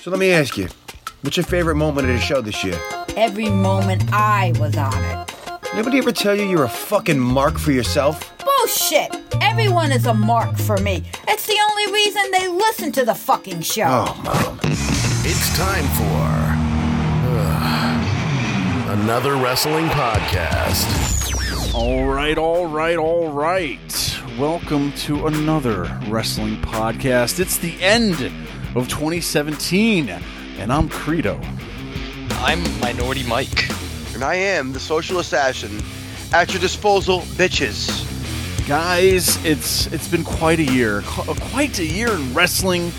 So let me ask you, what's your favorite moment of the show this year? Every moment I was on it. Nobody ever tell you you're a fucking mark for yourself? Bullshit! Everyone is a mark for me. It's the only reason they listen to the fucking show. Oh, Mom. It's time for uh, another wrestling podcast. All right, all right, all right. Welcome to another wrestling podcast. It's the end of 2017, and I'm Credo. I'm Minority Mike. And I am the social assassin at your disposal, bitches. Guys, it's it's been quite a year, Qu- uh, quite a year in wrestling,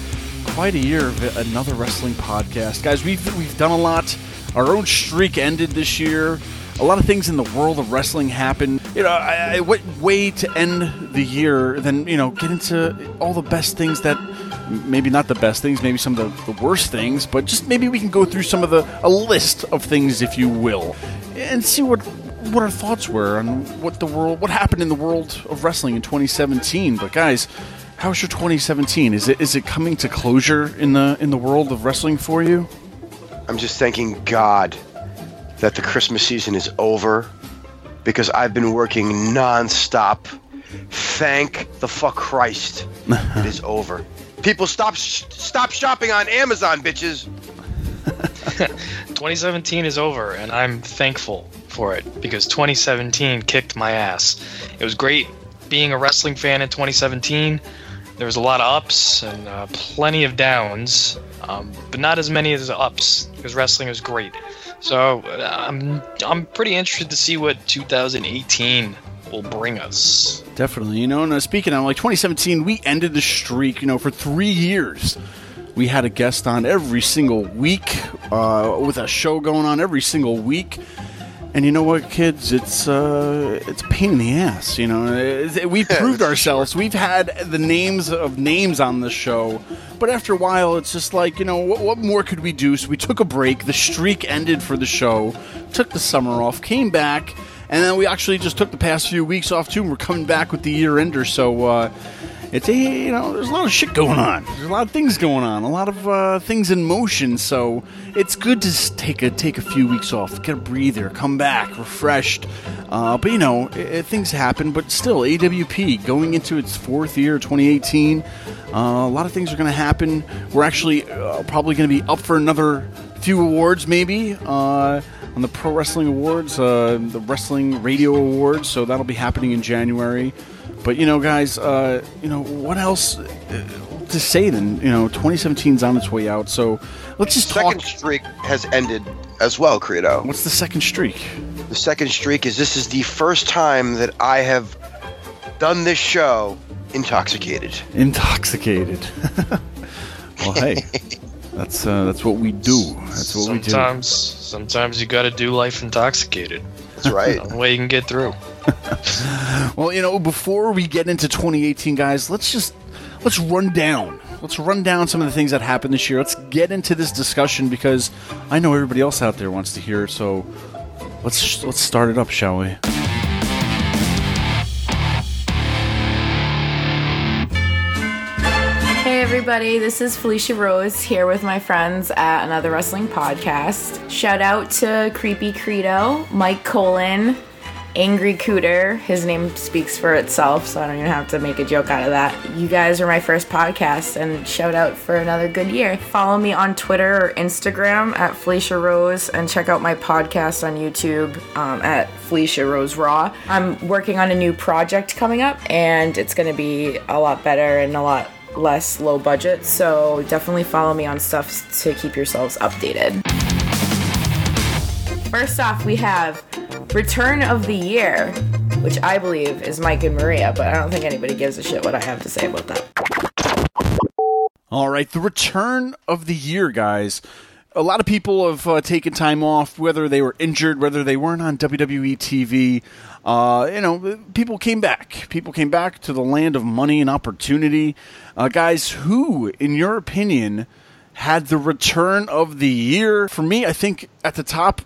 quite a year of another wrestling podcast. Guys, we've we've done a lot. Our own streak ended this year. A lot of things in the world of wrestling happened. You know, I, I, what way to end the year than you know get into all the best things that maybe not the best things, maybe some of the, the worst things, but just maybe we can go through some of the a list of things, if you will, and see what what our thoughts were on what the world, what happened in the world of wrestling in 2017. But guys, how's your 2017? Is it is it coming to closure in the in the world of wrestling for you? I'm just thanking God that the Christmas season is over because I've been working nonstop. Thank the fuck Christ it is over. People stop sh- stop shopping on Amazon, bitches. 2017 is over, and I'm thankful for it because 2017 kicked my ass. It was great being a wrestling fan in 2017. There was a lot of ups and uh, plenty of downs, um, but not as many as the ups because wrestling was great. So uh, I'm I'm pretty interested to see what 2018 will bring us. Definitely, you know. And uh, speaking of like 2017, we ended the streak. You know, for three years, we had a guest on every single week, uh, with a show going on every single week. And you know what, kids? It's uh, it's a pain in the ass. You know, we proved ourselves. We've had the names of names on the show, but after a while, it's just like you know, what, what more could we do? So we took a break. The streak ended for the show. Took the summer off. Came back, and then we actually just took the past few weeks off too. And we're coming back with the year ender. So. Uh, it's a you know there's a lot of shit going on there's a lot of things going on a lot of uh, things in motion so it's good to take a take a few weeks off get a breather come back refreshed uh, but you know i i- things happen but still awp going into its fourth year 2018 uh, a lot of things are going to happen we're actually uh, probably going to be up for another few awards maybe uh, on the pro wrestling awards uh, the wrestling radio awards so that'll be happening in january but you know, guys, uh, you know what else uh, to say? Then you know, 2017's on its way out, so let's just talk. Second streak has ended as well, Credo. What's the second streak? The second streak is this is the first time that I have done this show intoxicated. Intoxicated. well, hey, that's uh, that's what we do. That's what sometimes, sometimes you got to do life intoxicated. That's right. The way you can get through. Well, you know, before we get into 2018, guys, let's just let's run down. Let's run down some of the things that happened this year. Let's get into this discussion because I know everybody else out there wants to hear. So let's let's start it up, shall we? Everybody, this is Felicia Rose here with my friends at another wrestling podcast. Shout out to Creepy Credo, Mike Colin, Angry Cooter. His name speaks for itself, so I don't even have to make a joke out of that. You guys are my first podcast, and shout out for another good year. Follow me on Twitter or Instagram at Felicia Rose, and check out my podcast on YouTube um, at Felicia Rose Raw. I'm working on a new project coming up, and it's going to be a lot better and a lot less low budget. So definitely follow me on stuff to keep yourselves updated. First off, we have Return of the Year, which I believe is Mike and Maria, but I don't think anybody gives a shit what I have to say about that. All right, the return of the year, guys. A lot of people have uh, taken time off, whether they were injured, whether they weren't on WWE TV. Uh, you know, people came back. People came back to the land of money and opportunity. Uh, guys, who, in your opinion, had the return of the year? For me, I think at the top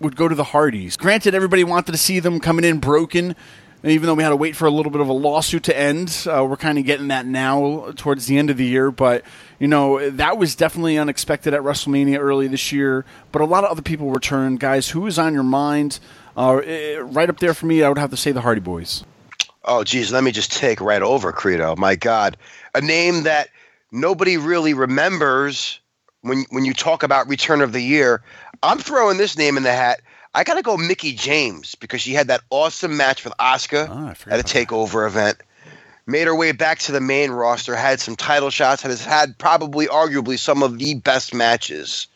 would go to the Hardys. Granted, everybody wanted to see them coming in broken. And even though we had to wait for a little bit of a lawsuit to end, uh, we're kind of getting that now towards the end of the year. But you know that was definitely unexpected at WrestleMania early this year. But a lot of other people returned. Guys, who is on your mind? Uh, eh, right up there for me, I would have to say the Hardy Boys. Oh, geez, let me just take right over Credo. My God, a name that nobody really remembers when when you talk about Return of the Year. I'm throwing this name in the hat. I gotta go Mickie James because she had that awesome match with Asuka Oh, I forgot at a about that. takeover event. Made her way back to the main roster, had some title shots, and has had probably, arguably, some of the best matches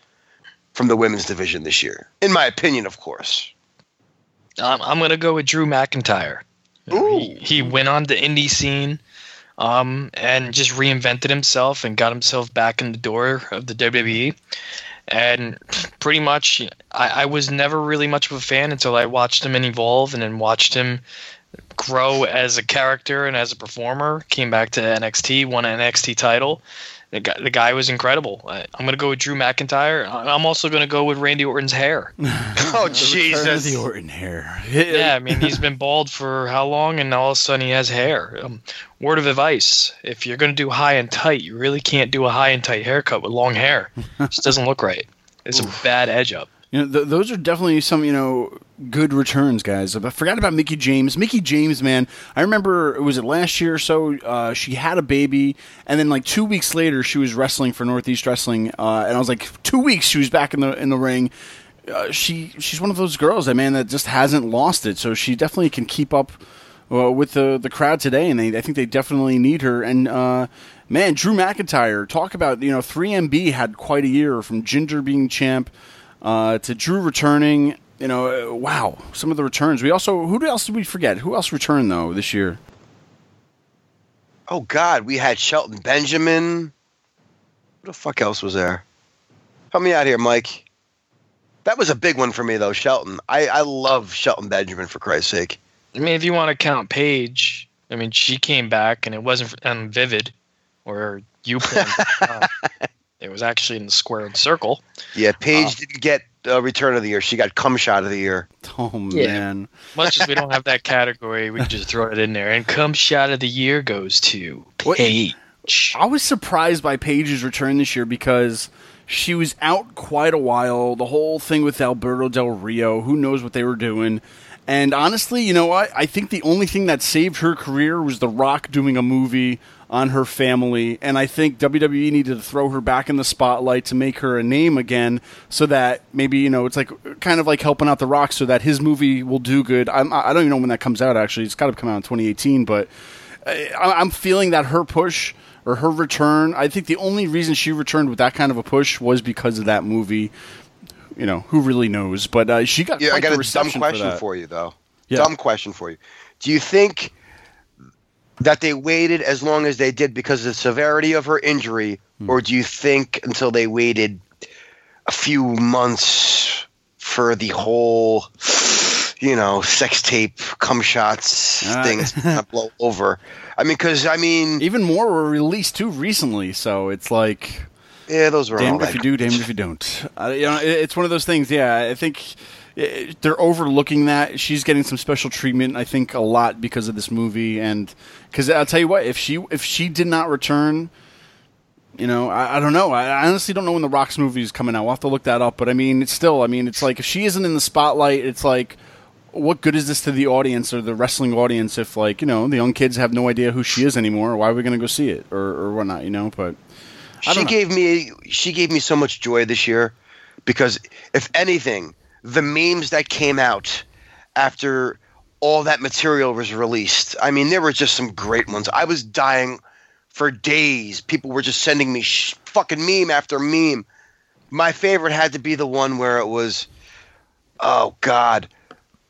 from the women's division this year, in my opinion, of course. Um, I'm gonna go with Drew McIntyre. You know, He, Ooh. he went on the indie scene, um, and just reinvented himself and got himself back in the door of the WWE. And pretty much, I, I was never really much of a fan until I watched him in Evolve and then watched him grow as a character and as a performer. Came back to NXT, won an NXT title. The guy, the guy was incredible. I, I'm going to go with Drew McIntyre. I- I'm also going to go with Randy Orton's hair. Oh, Jesus. the Orton hair. Yeah, I mean, he's been bald for how long, and all of a sudden he has hair. Um, word of advice: if you're going to do high and tight, you really can't do a high and tight haircut with long hair. It just doesn't look right. It's a bad edge up. You know, th- those are definitely some you know good returns, guys. I forgot about Mickie James. Mickie James, man, I remember it was it last year or so? Uh, she had a baby, and then like two weeks later, she was wrestling for Northeast Wrestling, uh, and I was like, two weeks she was back in the in the ring. Uh, she she's one of those girls that man that just hasn't lost it, so she definitely can keep up uh, with the the crowd today, and they, I think they definitely need her. And uh, man, Drew McIntyre, talk about you know 3MB had quite a year from Ginger being champ uh, to Drew returning. You know, uh, wow, some of the returns. We also who else did we forget? Who else returned though this year? Oh God, we had Shelton Benjamin. What the fuck else was there? Help me out here, Mike. That was a big one for me though, Shelton. I, I love Shelton Benjamin for Christ's sake. I mean, if you want to count Paige, I mean, she came back, and it wasn't on Vivid or YouPorn. uh, it was actually in the square and circle. Yeah, Paige didn't get uh, Return of the Year. She got Cum Shot of the Year. Oh Yeah. man, Much as we don't have that category, we can just throw it in there. And Cum shot of the year goes to Paige. I was surprised by Paige's return this year because she was out quite a while. The whole thing with Alberto Del Rio, who knows what they were doing. And honestly, you know what? I think the only thing that saved her career was The Rock doing a movie on her family. And I think WWE needed to throw her back in the spotlight to make her a name again so that maybe, you know, it's like kind of like helping out The Rock so that his movie will do good. I'm, I don't even know when that comes out, actually. It's got to come out in 2018, but. I- I'm feeling that her push or her return. I think the only reason she returned with that kind of a push was because of that movie. You know, who really knows? But uh, she got Yeah, I got a dumb question that. for, you though. Yeah. Dumb question for you. Do you think that they waited as long as they did because of the severity of her injury, Hmm. or do you think until they waited a few months for the whole, you know, sex tape, cum shots Uh, thing to blow over? I mean, because I mean, Even more were released too recently, so it's like yeah, those were all damned if you do, damned if you don't. Uh, you know, it, it's one of those things. Yeah, I think uh, they're overlooking that. She's getting some special treatment. I think a lot because of this movie, and because I'll tell you what, if she if she did not return. You know, I, I don't know. I, I honestly don't know when the Rocks movie is coming out. We'll have to look that up. But I mean, it's still. I mean, it's like if she isn't in the spotlight, it's like, what good is this to the audience or the wrestling audience if, like, you know, the young kids have no idea who she is anymore? Why are we going to go see it or, or whatnot? You know, but I she know. gave me she gave me so much joy this year because if anything the memes that came out after all that material was released. I mean there were just some great ones. I was dying for days. People were just sending me sh- fucking meme after meme. My favorite had to be the one where it was oh god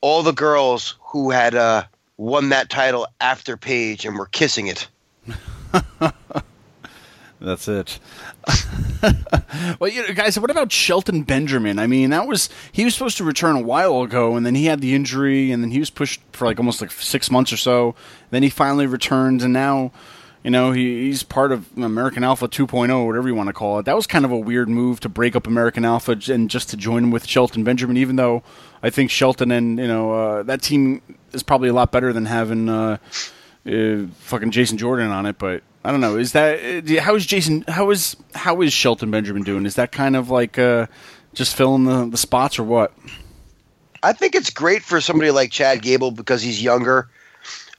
all the girls who had uh won that title after Paige and were kissing it That's it. well, you know, guys, what about Shelton Benjamin? I mean, that was he was supposed to return a while ago, and then he had the injury, and then he was pushed for like almost like six months or so. Then he finally returned, and now, You know, he, he's part of American Alpha 2.0, whatever you want to call it. That was kind of a weird move to break up American Alpha and just to join him with Shelton Benjamin, even though I think Shelton and, you know, uh, that team is probably a lot better than having uh, uh, fucking Jason Jordan on it. But I don't know. Is that, uh, how is Jason, how is, how is Shelton Benjamin doing? Is that kind of like uh, just filling the, the spots or what? I think it's great for somebody like Chad Gable because he's younger.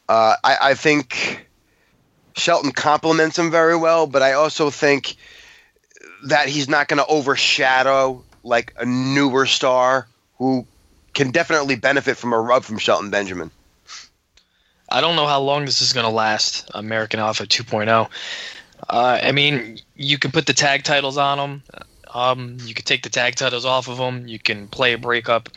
Uh, I, I think Shelton complements him very well, but I also think that he's not going to overshadow like a newer star who can definitely benefit from a rub from Shelton Benjamin. I don't know how long this is going to last, American Alpha 2.0. Uh, I mean, you can put the tag titles on them. Um, you can take the tag titles off of them. You can play a breakup.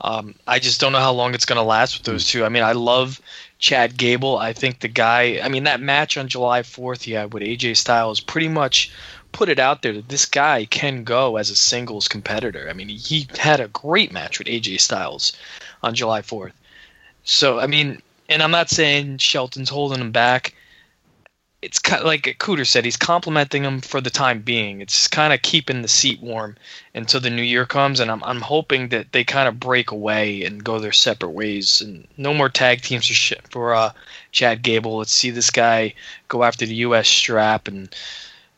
Um, I just don't know how long it's going to last with those two. I mean, I love Chad Gable. I think the guy, I mean, that match on July 4th he had with AJ Styles pretty much put it out there that this guy can go as a singles competitor. I mean, he had a great match with AJ Styles on July 4th. So, I mean, and I'm not saying Shelton's holding him back. It's kind of like Cooter said, he's complimenting him for the time being. It's kind of keeping the seat warm until the new year comes, and I'm I'm hoping that they kind of break away and go their separate ways, and no more tag teams for sh- for uh, Chad Gable. Let's see this guy go after the U.S. strap and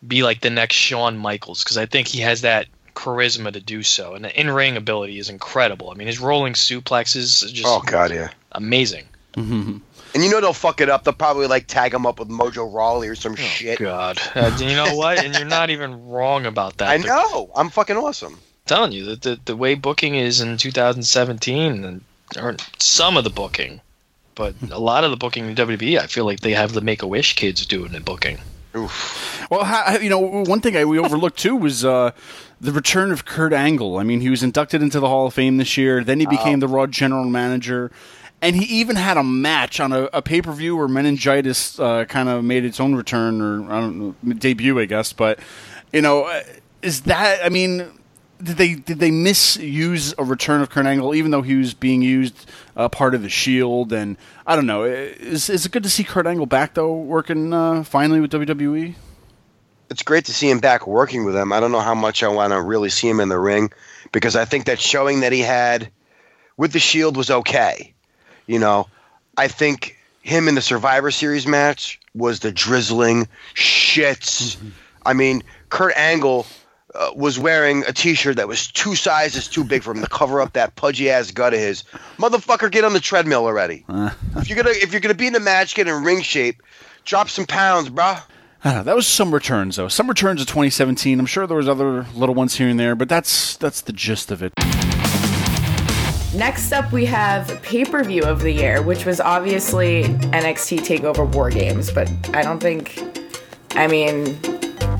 be like the next Shawn Michaels, because I think he has that charisma to do so, and the in ring ability is incredible. I mean, his rolling suplexes just Oh God, yeah. amazing. And you know they'll fuck it up. They'll probably like tag him up with Mojo Rawley or some shit. God, uh, you know what? And you're not even wrong about that. I The- know. I'm fucking awesome. telling you that the, the way booking is in 2017 and or some of the booking but a lot of the booking in WWE I feel like they have the Make a Wish kids doing the booking Oof. Well, ha, you know, one thing I, we overlooked too was uh, the return of Kurt Angle. I mean, he was inducted into the Hall of Fame this year. Then he became the Raw general manager, and he even had a match on a, a pay per view where Meningitis uh, kind of made its own return or I don't know debut, I guess. But you know, uh, is that? I mean. Did they did they misuse a return of Kurt Angle, even though he was being used uh, part of the Shield? And I don't know. Is is it good to see Kurt Angle back though, working uh, finally with WWE? It's great to see him back working with them. I don't know how much I want to really see him in the ring because I think that showing that he had with the Shield was okay. You know, I think him in the Survivor Series match was the drizzling shits. I mean, Kurt Angle uh, was wearing a T-shirt that was two sizes too big for him to cover up that pudgy ass gut of his. Motherfucker, get on the treadmill already. if you're gonna if you're gonna be in the match, get in ring shape. Drop some pounds, bruh. Ah, that was some returns though. Some returns of 2017. I'm sure there was other little ones here and there, but that's that's the gist of it. Next up, we have pay per view of the year, which was obviously NXT Takeover War Games, but I don't think, I mean,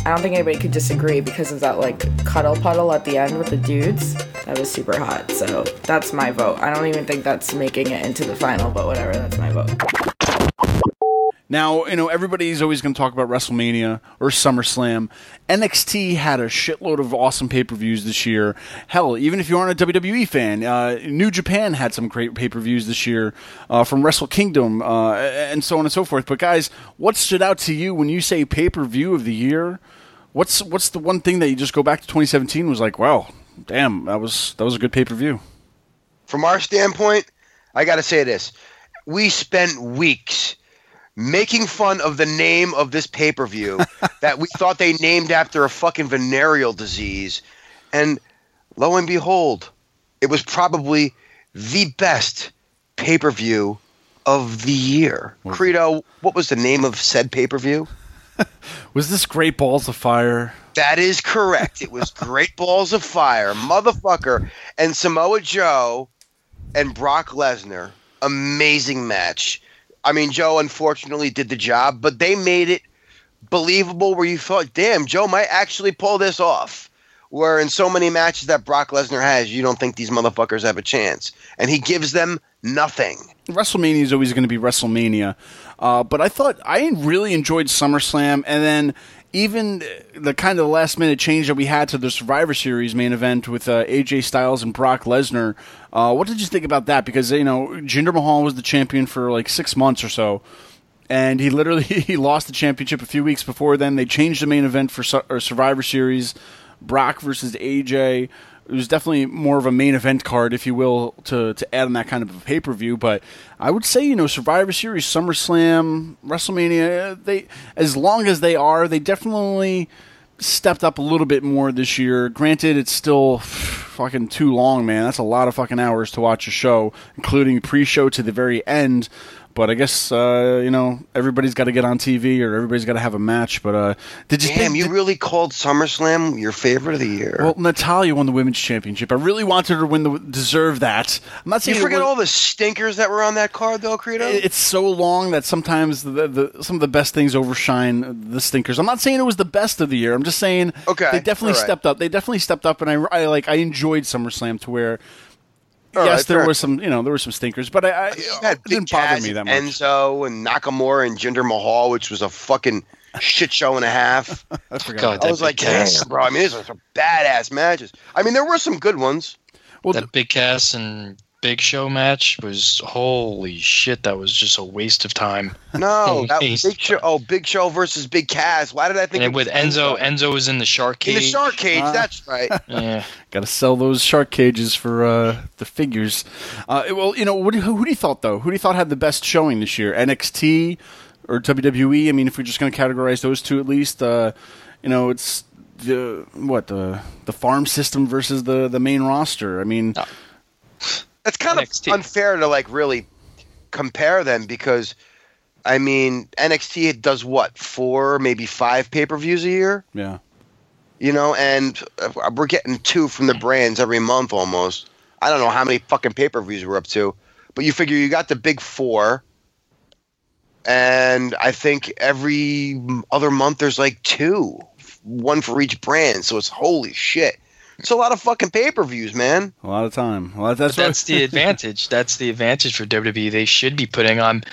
I don't think anybody could disagree because of that like cuddle puddle at the end with the dudes. That was super hot. So that's my vote. I don't even think that's making it into the final, but whatever. That's my vote. Now, you know, everybody's always going to talk about WrestleMania or SummerSlam. NXT had a shitload of awesome pay per views this year. Hell, even if you aren't a WWE fan, uh, New Japan had some great pay per views this year uh, from Wrestle Kingdom uh, and so on and so forth. But, guys, what stood out to you when you say pay per view of the year? What's what's the one thing that you just go back to 2017 was like, wow, damn, that was that was a good pay per view. from our standpoint, I got to say this. We spent weeks making fun of the name of this pay per view that we thought they named after a fucking venereal disease. And lo and behold, it was probably the best pay per view of the year. Credo, what was the name of said pay per view? Was this Great Balls of Fire? That is correct. It was Great Balls of Fire, motherfucker, and Samoa Joe and Brock Lesnar. Amazing match. I mean, Joe unfortunately did the job, but they made it believable where you thought, damn, Joe might actually pull this off. Where in so many matches that Brock Lesnar has, you don't think these motherfuckers have a chance. And he gives them nothing. WrestleMania is always going to be WrestleMania, uh, but I thought I really enjoyed SummerSlam, and then even the kind of last minute change that we had to the Survivor Series main event with uh, AJ Styles and Brock Lesnar. Uh, what did you think about that? Because you know Jinder Mahal was the champion for like six months or so, and he literally he lost the championship a few weeks before then. They changed the main event for Su- or Survivor Series, Brock versus AJ. It was definitely more of a main event card, if you will, to to add on that kind of a pay per view. But I would say, you know, Survivor Series, SummerSlam, WrestleMania, eh, they as long as they are, they definitely stepped up a little bit more this year. Granted, it's still fucking too long, man. That's a lot of fucking hours to watch a show, including pre-show to the very end. But I guess uh, you know everybody's got to get on TV or everybody's got to have a match. But uh, did you Damn, you really called SummerSlam your favorite of the year. well, Natalya won the women's championship. I really wanted her to win the deserve that. I'm not saying you forget all the stinkers that were on that card, though, Credo. it's so long that sometimes the, the some of the best things overshine the stinkers. I'm not saying it was the best of the year. I'm just saying Okay, they definitely right. stepped up. They definitely stepped up, and I, I like I enjoyed SummerSlam to where. All yes, right, there fair. was some, you know, there were some stinkers, but I, I You it didn't bother me that much. Enzo and Nakamura and Jinder Mahal, which was a fucking shit show and a half. I forgot. God, I was like, Cass. damn, bro. I mean, these are some badass matches. I mean, there were some good ones. Well, that Big Cass and Big Show match was holy shit. That was just a waste of time. No, that was Big Show. Oh, Big Show versus Big Cass. Why did I think And it with was Enzo, Enzo was in the shark cage. in cage. the shark cage? Ah. that's right. Yeah. Got to sell those shark cages for uh, the figures. Uh, well, you know, what who, who do you thought though? Who do you thought had the best showing this year? NXT or WWE? I mean, if we're just going to categorize those two at least, uh, you know, it's the what the the farm system versus the the main roster. I mean, That's kind NXT. of unfair to like really compare them because, I mean, NXT does what four, maybe five pay per views a year. yeah. you know, and uh, we're getting two from the brands every month almost. I don't know how many fucking pay per views we're up to, but you figure you got the big four, and I think every other month there's like two, one for each brand. So it's holy shit. It's a lot of fucking pay per views, man. A lot of time. Well, that's that's the advantage. That's the advantage for WWE. They should be putting on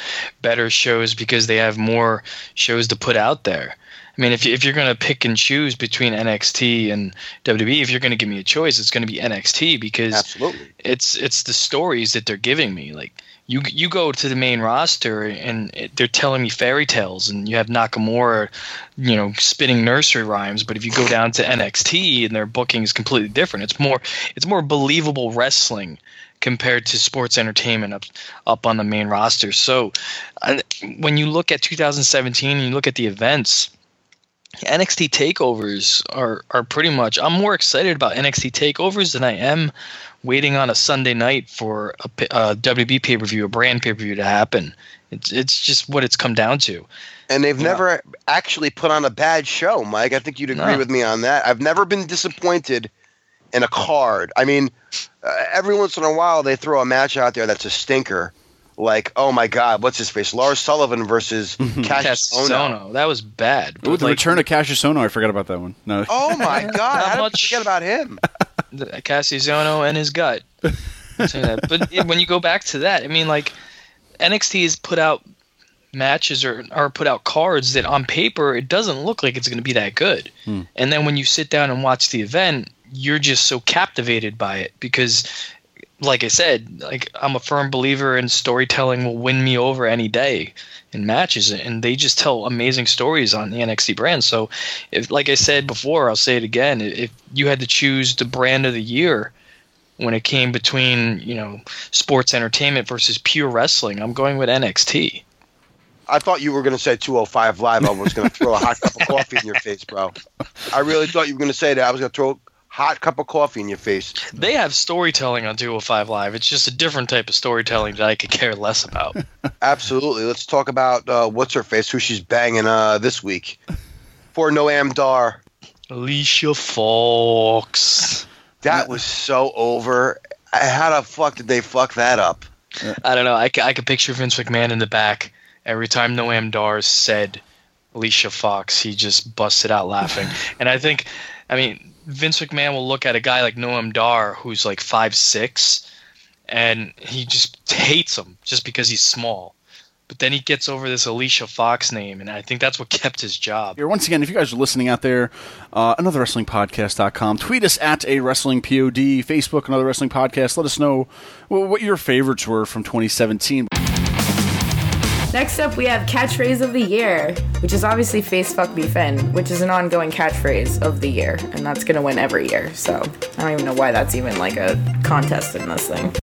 better shows because they have more shows to put out there. I mean, if, you, if you're going to pick and choose between NXT and WWE, if you're going to give me a choice, it's going to be NXT because Absolutely. it's it's the stories that they're giving me. Like you you go to the main roster and they're telling me fairy tales, and you have Nakamura, you know, spitting nursery rhymes. But if you go down to NXT and their booking is completely different, it's more it's more believable wrestling compared to sports entertainment up up on the main roster. So I, when you look at 2017 and you look at the events. NXT takeovers are are pretty much. I'm more excited about NXT takeovers than I am waiting on a Sunday night for a WB pay per view, a brand pay per view to happen. It's it's just what it's come down to. And they've never actually put on a bad show, Mike. I think you'd agree No. with me on that. I've never been disappointed in a card. I mean, uh, every once in a while they throw a match out there that's a stinker. Like, oh my God, what's his face? Lars Sullivan versus Cassius Ohno. Cassius Ohno, that was bad. Ooh, the like, return of Cassius Ohno. I forgot about that one. No. Oh my God, Not how did much. you forget about him? the- Cassius Ohno and his gut. I'll say that. But when you go back to that, I mean, like NXT has put out matches or or put out cards that on paper it doesn't look like it's going to be that good, hmm. and then when you sit down and watch the event, you're just so captivated by it because. Like I said, like I'm a firm believer in storytelling will win me over any day in matches, and they just tell amazing stories on the NXT brand. So, if like I said before, I'll say it again: if you had to choose the brand of the year when it came between you know sports entertainment versus pure wrestling, I'm going with NXT. I thought you were going to say 205 Live. I was going to throw a hot cup of coffee in your face, bro. I really thought you were going to say that. I was going to throw hot cup of coffee in your face. They have storytelling on 205 Live. It's just a different type of storytelling that I could care less about. Absolutely. Let's talk about uh, what's her face, who she's banging uh, this week. For Noam Dar. Alicia Fox. That was so over. How the fuck did they fuck that up? I don't know. I, I could picture Vince McMahon in the back every time Noam Dar said Alicia Fox. He just busted out laughing. and I think, I mean, Vince McMahon will look at a guy like Noam Dar who's like five six, and he just hates him just because he's small. But then he gets over this Alicia Fox name, and I think that's what kept his job. Here, once again, if you guys are listening out there, uh, anotherwrestlingpodcast.com. Tweet us at a wrestling pod, Facebook, another wrestling podcast. Let us know what your favorites were from 2017. Next up, we have catchphrase of the year, which is obviously "face fuck me Finn," which is an ongoing catchphrase of the year, and that's gonna win every year. So I don't even know why that's even like a contest in this thing.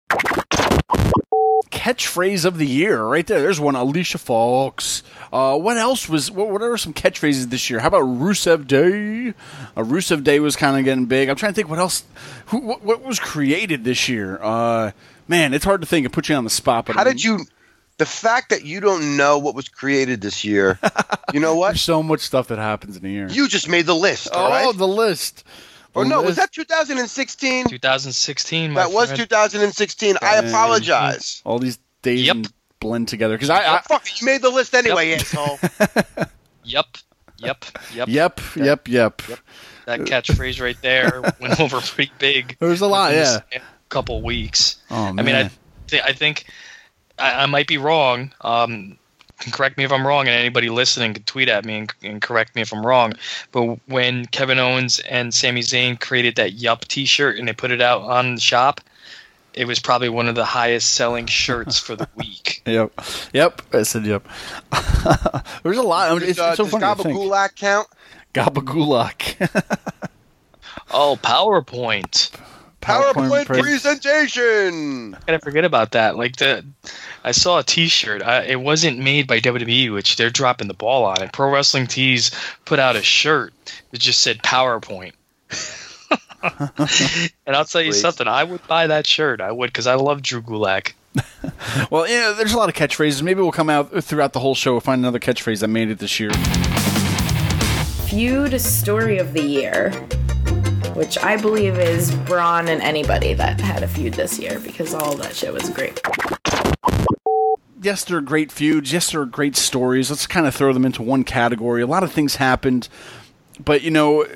catchphrase of the year right there. There's one. Alicia Fox. Uh, what else was? What, what are some catchphrases this year? How about Rusev Day? Uh, Rusev Day was kind of getting big. I'm trying to think what else. Who, what, what was created this year? Uh, man, it's hard to think. It puts you on the spot. But How I mean, did you? The fact that you don't know what was created this year, you know what? There's so much stuff that happens in a year. You just made the list, all oh, right? the list. or The no, was that 2016? 2016. My That was friend. 2016. I apologize. all these days Yep. blend together? Because I, I oh, Fuck, it, you made the list anyway, Yep. asshole. Yep. Yep. Yep. yep, yep, yep. That catchphrase right there went over pretty big. There was a lot, yeah. this Couple weeks. Oh man. I mean, I, th- I think I, I might be wrong. Um, correct me if I'm wrong, and anybody listening can tweet at me and, and correct me if I'm wrong. But when Kevin Owens and Sami Zayn created that Yup T-shirt and they put it out on the shop, it was probably one of the highest selling shirts for the week. Yep, yep. I said yep. There's a lot. I mean, it's, Does, uh, it's so does funny to think. Gabagulak count? Gabagulak. Oh, PowerPoint. PowerPoint pre- presentation. I gotta forget about that. Like the, I saw a T-shirt. I, it wasn't made by WWE, which they're dropping the ball on it. Pro Wrestling Tees put out a shirt that just said PowerPoint. and I'll tell you Great. something. I would buy that shirt. I would because I love Drew Gulak. Well, yeah, there's a lot of catchphrases. Maybe we'll come out throughout the whole show and find another catchphrase that made it this year. Feud story of the year, which I believe is Braun and anybody that had a feud this year because all that shit was great. Yes, there are great feuds. Yes, there are great stories. Let's kind of throw them into one category. A lot of things happened, but you know,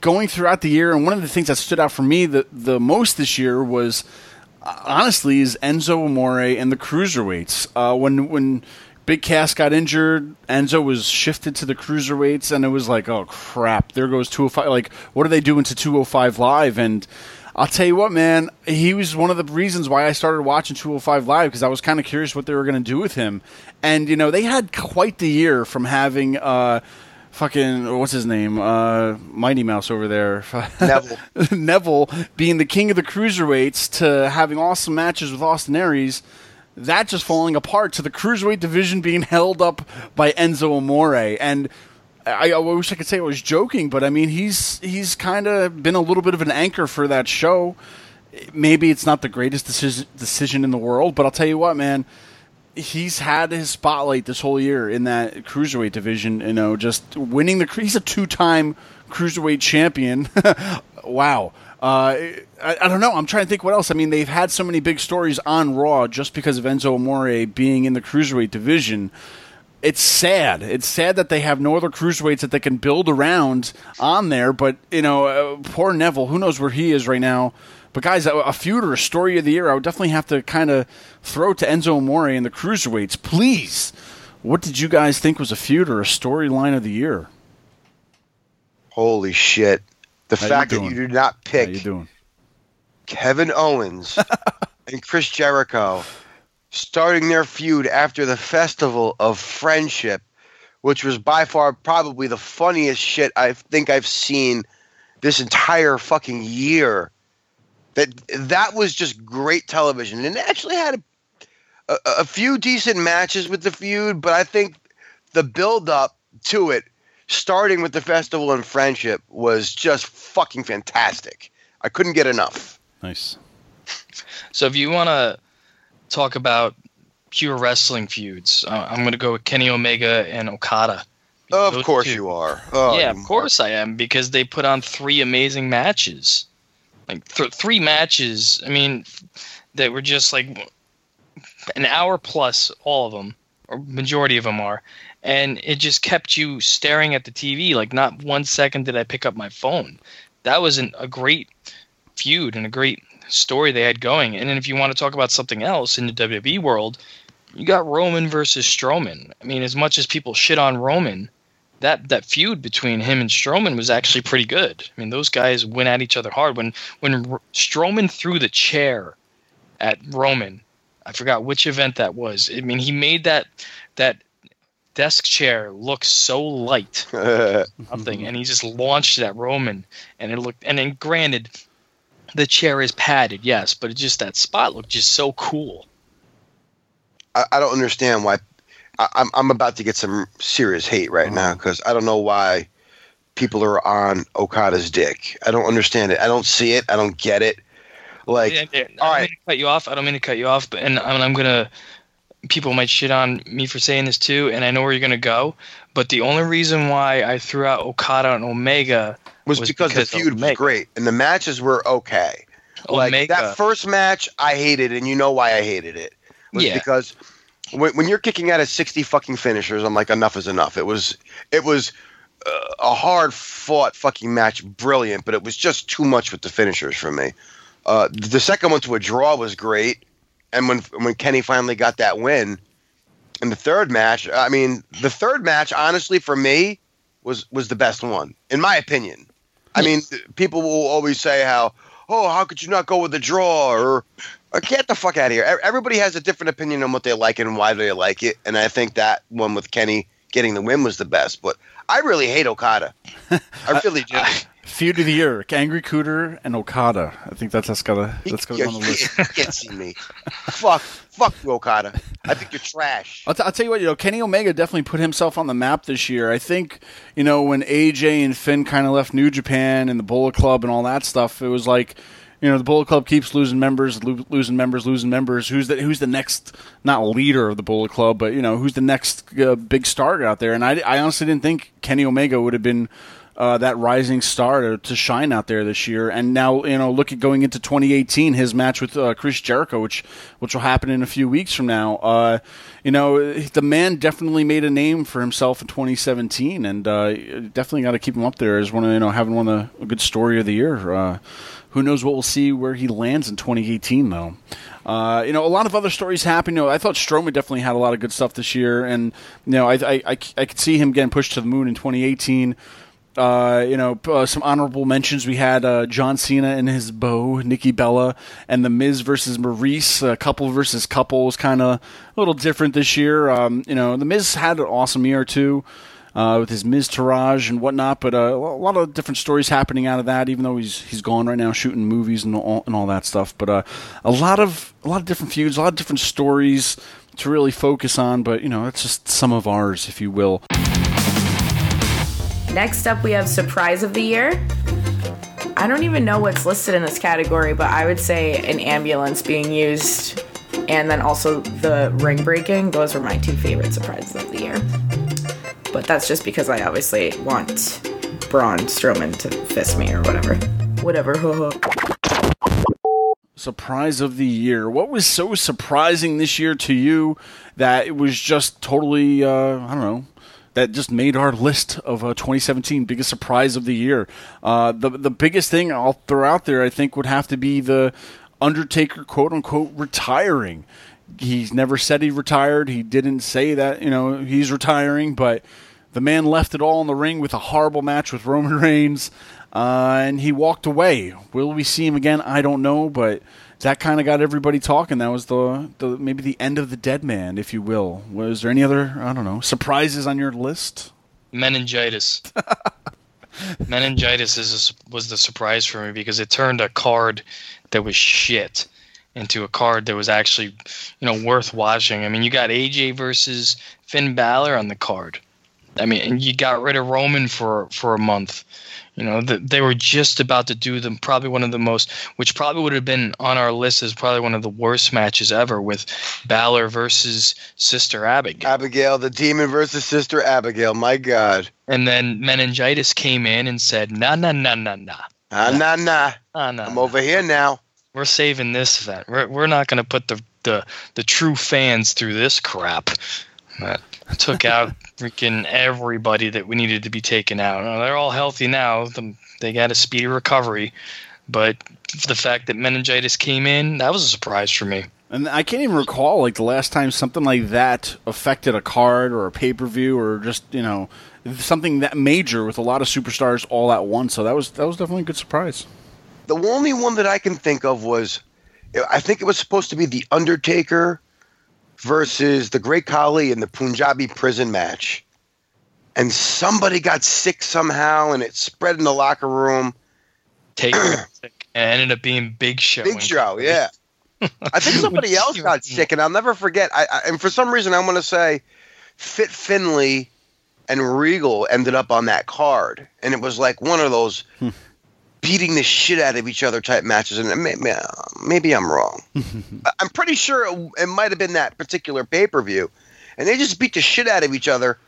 going throughout the year, and one of the things that stood out for me the the most this year was honestly is Enzo Amore and the cruiserweights. Uh, when when Big Cass got injured, Enzo was shifted to the cruiserweights, and it was like, oh crap, there goes 205. Like, what are they doing to 205 Live? And I'll tell you what, man, he was one of the reasons why I started watching 205 Live because I was kind of curious what they were going to do with him. And you know, they had quite the year from having. Uh, Fucking what's his name? Uh, Mighty Mouse over there. Neville. Neville being the king of the cruiserweights to having awesome matches with Austin Aries, that just falling apart to the cruiserweight division being held up by Enzo Amore. And I, I wish I could say I was joking, but I mean he's he's kind of been a little bit of an anchor for that show. Maybe it's not the greatest decision decision in the world, but I'll tell you what, man. He's had his spotlight this whole year in that cruiserweight division. You know, just winning the. He's a two-time cruiserweight champion. wow. Uh, I, I don't know. I'm trying to think what else. I mean, they've had so many big stories on Raw just because of Enzo Amore being in the cruiserweight division. It's sad. It's sad that they have no other cruiserweights that they can build around on there. But you know, uh, poor Neville. Who knows where he is right now? But guys, a, a feud or a story of the year, I would definitely have to kind of throw to Enzo Amore and the cruiserweights. Please, what did you guys think was a feud or a storyline of the year? Holy shit. The How you fact that you did not pick you doing? Kevin Owens and Chris Jericho starting their feud after the Festival of Friendship, which was by far probably the funniest shit I think I've seen this entire fucking year. That that was just great television, and it actually had a, a, a few decent matches with the feud, but I think the build up to it, starting with the Festival and Friendship, was just fucking fantastic. I couldn't get enough. Nice. So if you want to talk about pure wrestling feuds, uh, I'm going to go with Kenny Omega and Okada. Of Those course two. you are. Oh, yeah, you of course I am because they put on three amazing matches, like th- three matches. I mean, that were just like an hour plus, all of them, or majority of them are, and it just kept you staring at the TV. Like not one second did I pick up my phone. That was an, a great feud and a great story they had going. And then if you want to talk about something else in the WWE world, you got Roman versus Strowman. I mean, as much as people shit on Roman, that that feud between him and Strowman was actually pretty good. I mean, those guys went at each other hard. When when R- Strowman threw the chair at Roman, I forgot which event that was. I mean, he made that that desk chair look so light, nothing, and he just launched it at Roman, and it looked. And then, granted, the chair is padded, yes, but it just that spot looked just so cool. I, I don't understand why. I, I'm I'm about to get some serious hate right Uh-huh. now because I don't know why people are on Okada's dick. I don't understand it. I don't see it. I don't get it. Like, Yeah, yeah, I don't mean to cut you off. I don't mean to cut you off, but and I'm, I'm gonna. People might shit on me for saying this too, and I know where you're gonna go. But the only reason why I threw out Okada and Omega was, was because, because the feud was great and the matches were okay. Like Omega. that first match, I hated, and you know why I hated it. Was Yeah. because when, when you're kicking out of sixty fucking finishers, I'm like, enough is enough. It was, it was uh, a hard fought fucking match, brilliant, but it was just too much with the finishers for me. Uh, the second one to a draw was great, and when when Kenny finally got that win, and the third match, I mean, the third match, honestly, for me, was was the best one, in my opinion. I mean, people will always say how, oh, how could you not go with the draw or, or get the fuck out of here. Everybody has a different opinion on what they like and why they like it, and I think that one with Kenny getting the win was the best. But I really hate Okada. I really do. Feud of the year: Angry Cooter and Okada. I think that's that's gotta that's gotta on the list. you can't see me. fuck, fuck you, Okada. I think you're trash. I'll, t- I'll tell you what, you know, Kenny Omega definitely put himself on the map this year. I think, you know, when AJ and Finn kind of left New Japan and the Bullet Club and all that stuff, it was like, you know, the Bullet Club keeps losing members, lo- losing members, losing members. Who's the who's the next not leader of the Bullet Club, but you know, who's the next uh, big star out there? And I, I honestly didn't think Kenny Omega would have been uh, that rising star to, to shine out there this year. And now, you know, look at going into 2018, his match with uh, Chris Jericho, which which will happen in a few weeks from now. Uh, you know, the man definitely made a name for himself in 2017, and uh, definitely got to keep him up there as one of you know having one of the a good story of the year. Uh, who knows what we'll see where he lands in 2018 though. Uh, you know, a lot of other stories happen. You know, I thought Strowman definitely had a lot of good stuff this year, and you know, I I, I, I could see him getting pushed to the moon in 2018. Uh, you know, uh, some honorable mentions. We had uh, John Cena and his beau, Nikki Bella, and The Miz versus Maryse. Couple versus couple was kind of a little different this year. Um, you know, The Miz had an awesome year too. Uh, with his Miztourage and whatnot, but uh, a lot of different stories happening out of that. Even though he's he's gone right now, shooting movies and all and all that stuff. But uh, a lot of a lot of different feuds, a lot of different stories to really focus on. But you know, that's just some of ours, if you will. Next up, we have Surprise of the Year. I don't even know what's listed in this category, but I would say an ambulance being used and then also the ring breaking. Those were my two favorite surprises of the year. But that's just because I obviously want Braun Strowman to fist me or whatever. Whatever. surprise of the year. What was so surprising this year to you that it was just totally, uh, I don't know, that just made our list of uh, 2017 biggest surprise of the year? Uh, the the biggest thing I'll throw out there, I think, would have to be the Undertaker, quote unquote, retiring. He's never said he retired. He didn't say that, you know, he's retiring, but the man left it all in the ring with a horrible match with Roman Reigns, uh, and he walked away. Will we see him again? I don't know, but that kind of got everybody talking. That was the, the maybe the end of the dead man, if you will. Was there any other I don't know surprises on your list? meningitis. meningitis is a was the surprise for me because it turned a card that was shit into a card that was actually, you know, worth watching. I mean, you got AJ versus Finn Balor on the card. I mean, and you got rid of Roman for for a month. You know, th they were just about to do them. Probably one of the most, which probably would have been on our list as probably one of the worst matches ever with Balor versus Sister Abigail. Abigail, the demon versus Sister Abigail. My God. And then meningitis came in and said, "Nah, nah, nah, nah, nah, Ah, nah, nah. nah, nah. I'm over here now. We're saving this event. We're we're not going to put the the the true fans through this crap." That took out freaking everybody that we needed to be taken out. Now, they're all healthy now. They got a speedy recovery, but the fact that meningitis came in, that was a surprise for me. And I can't even recall like the last time something like that affected a card or a pay per view or just you know something that major with a lot of superstars all at once. So that was that was definitely a good surprise. The only one that I can think of was I think it was supposed to be the Undertaker versus the Great Khali in the Punjabi prison match, and somebody got sick somehow, and it spread in the locker room. Taker sick, and ended up being Big Show. Big Show, yeah. I think somebody else got sick, and I'll never forget. I, I and for some reason I want to say, Fit Finlay and Regal ended up on that card, and it was like one of those hmm. Beating the shit out of each other type matches. And maybe, maybe I'm wrong. I'm pretty sure it, it might have been that particular pay per view, and they just beat the shit out of each other.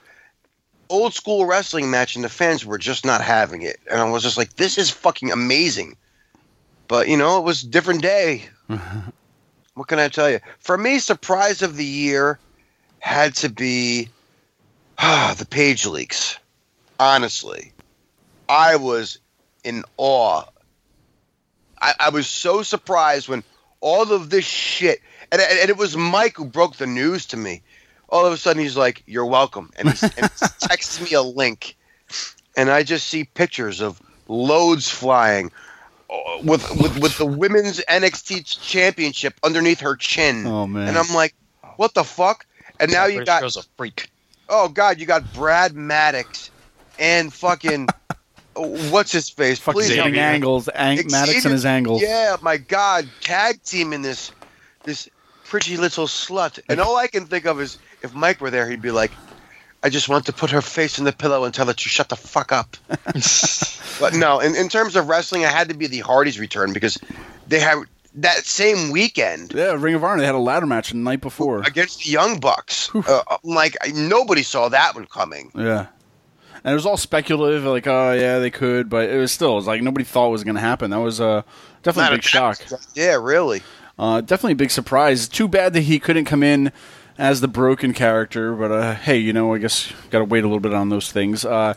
Old school wrestling match, and the fans were just not having it, and I was just like, "This is fucking amazing." But you know, it was a different day. what can I tell you? For me, surprise of the year had to be ah, the Paige leaks. Honestly, I was in awe. I, I was so surprised when all of this shit, and, and it was Mike who broke the news to me. All of a sudden, he's like, "You're welcome," and he, texts me a link, and I just see pictures of loads flying uh, with with with the women's NXT championship underneath her chin. Oh, man. And I'm like, what the fuck? And now you got Show's a freak. oh god, you got Brad Maddox and fucking what's his face? Fucking Please me. angles, ang- Maddox and his angles. Yeah, my god, tag team in this this pretty little slut. And all I can think of is if Mike were there, he'd be like, I just want to put her face in the pillow and tell her to shut the fuck up. but no, in, in terms of wrestling, I had to be the Hardys return because they had that same weekend Yeah, Ring of Honor. They had a ladder match the night before. against the Young Bucks. Uh, like nobody saw that one coming. Yeah. And it was all speculative, like, oh yeah, they could, but it was still, it was like nobody thought it was going to happen. That was uh, definitely a big shock. Yeah, really. Uh, definitely a big surprise. Too bad that he couldn't come in as the broken character, but uh, hey, you know, I guess got to wait a little bit on those things. Uh,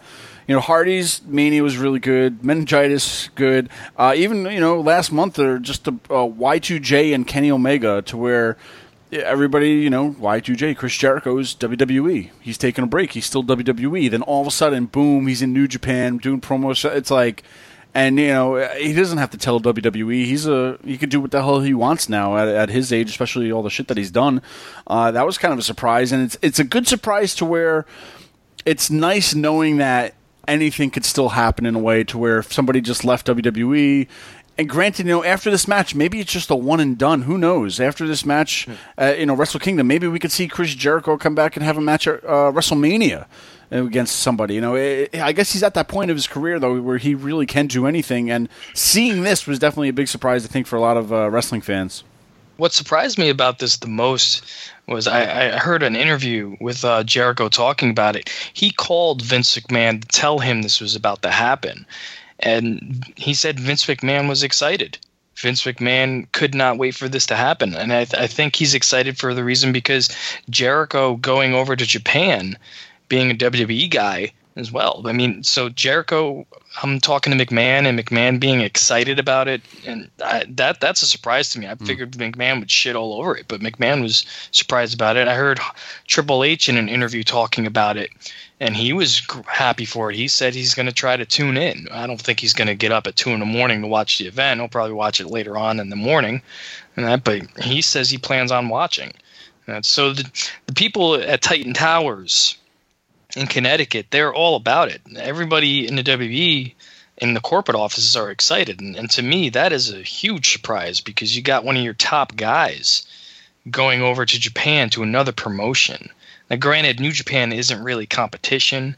you know, Hardy's Mania was really good. Meningitis, good. Uh, even you know, last month they're just a, uh, Y2J and Kenny Omega to where everybody, you know, Y2J, Chris Jericho's WWE. He's taking a break. He's still WWE. Then all of a sudden, boom, he's in New Japan doing promos. It's like, and you know, he doesn't have to tell WWE. He's a he could do what the hell he wants now at, at his age, especially all the shit that he's done. Uh, that was kind of a surprise, and it's it's a good surprise to where it's nice knowing that anything could still happen in a way to where if somebody just left WWE. And granted, you know, after this match, maybe it's just a one and done. Who knows? After this match, uh, you know, Wrestle Kingdom, maybe we could see Chris Jericho come back and have a match at uh, WrestleMania against somebody. You know, it, I guess he's at that point of his career though where he really can do anything. And seeing this was definitely a big surprise, I think, for a lot of uh, wrestling fans. What surprised me about this the most was I, I heard an interview with uh, Jericho talking about it. He called Vince McMahon to tell him this was about to happen. And he said Vince McMahon was excited. Vince McMahon could not wait for this to happen. And I, I think he's excited for the reason because Jericho going over to Japan, being a WWE guy as well. I mean, so Jericho, I'm talking to McMahon and McMahon being excited about it, and I, that that's a surprise to me. I hmm. figured McMahon would shit all over it, but McMahon was surprised about it. I heard Triple H in an interview talking about it, and he was happy for it. He said he's going to try to tune in. I don't think he's going to get up at two in the morning to watch the event. He'll probably watch it later on in the morning, and that. But he says he plans on watching. And so the, the people at Titan Towers in Connecticut, they're all about it. Everybody in the WB in the corporate offices are excited. And, and to me, that is a huge surprise because you got one of your top guys going over to Japan to another promotion. Now, granted, New Japan isn't really competition,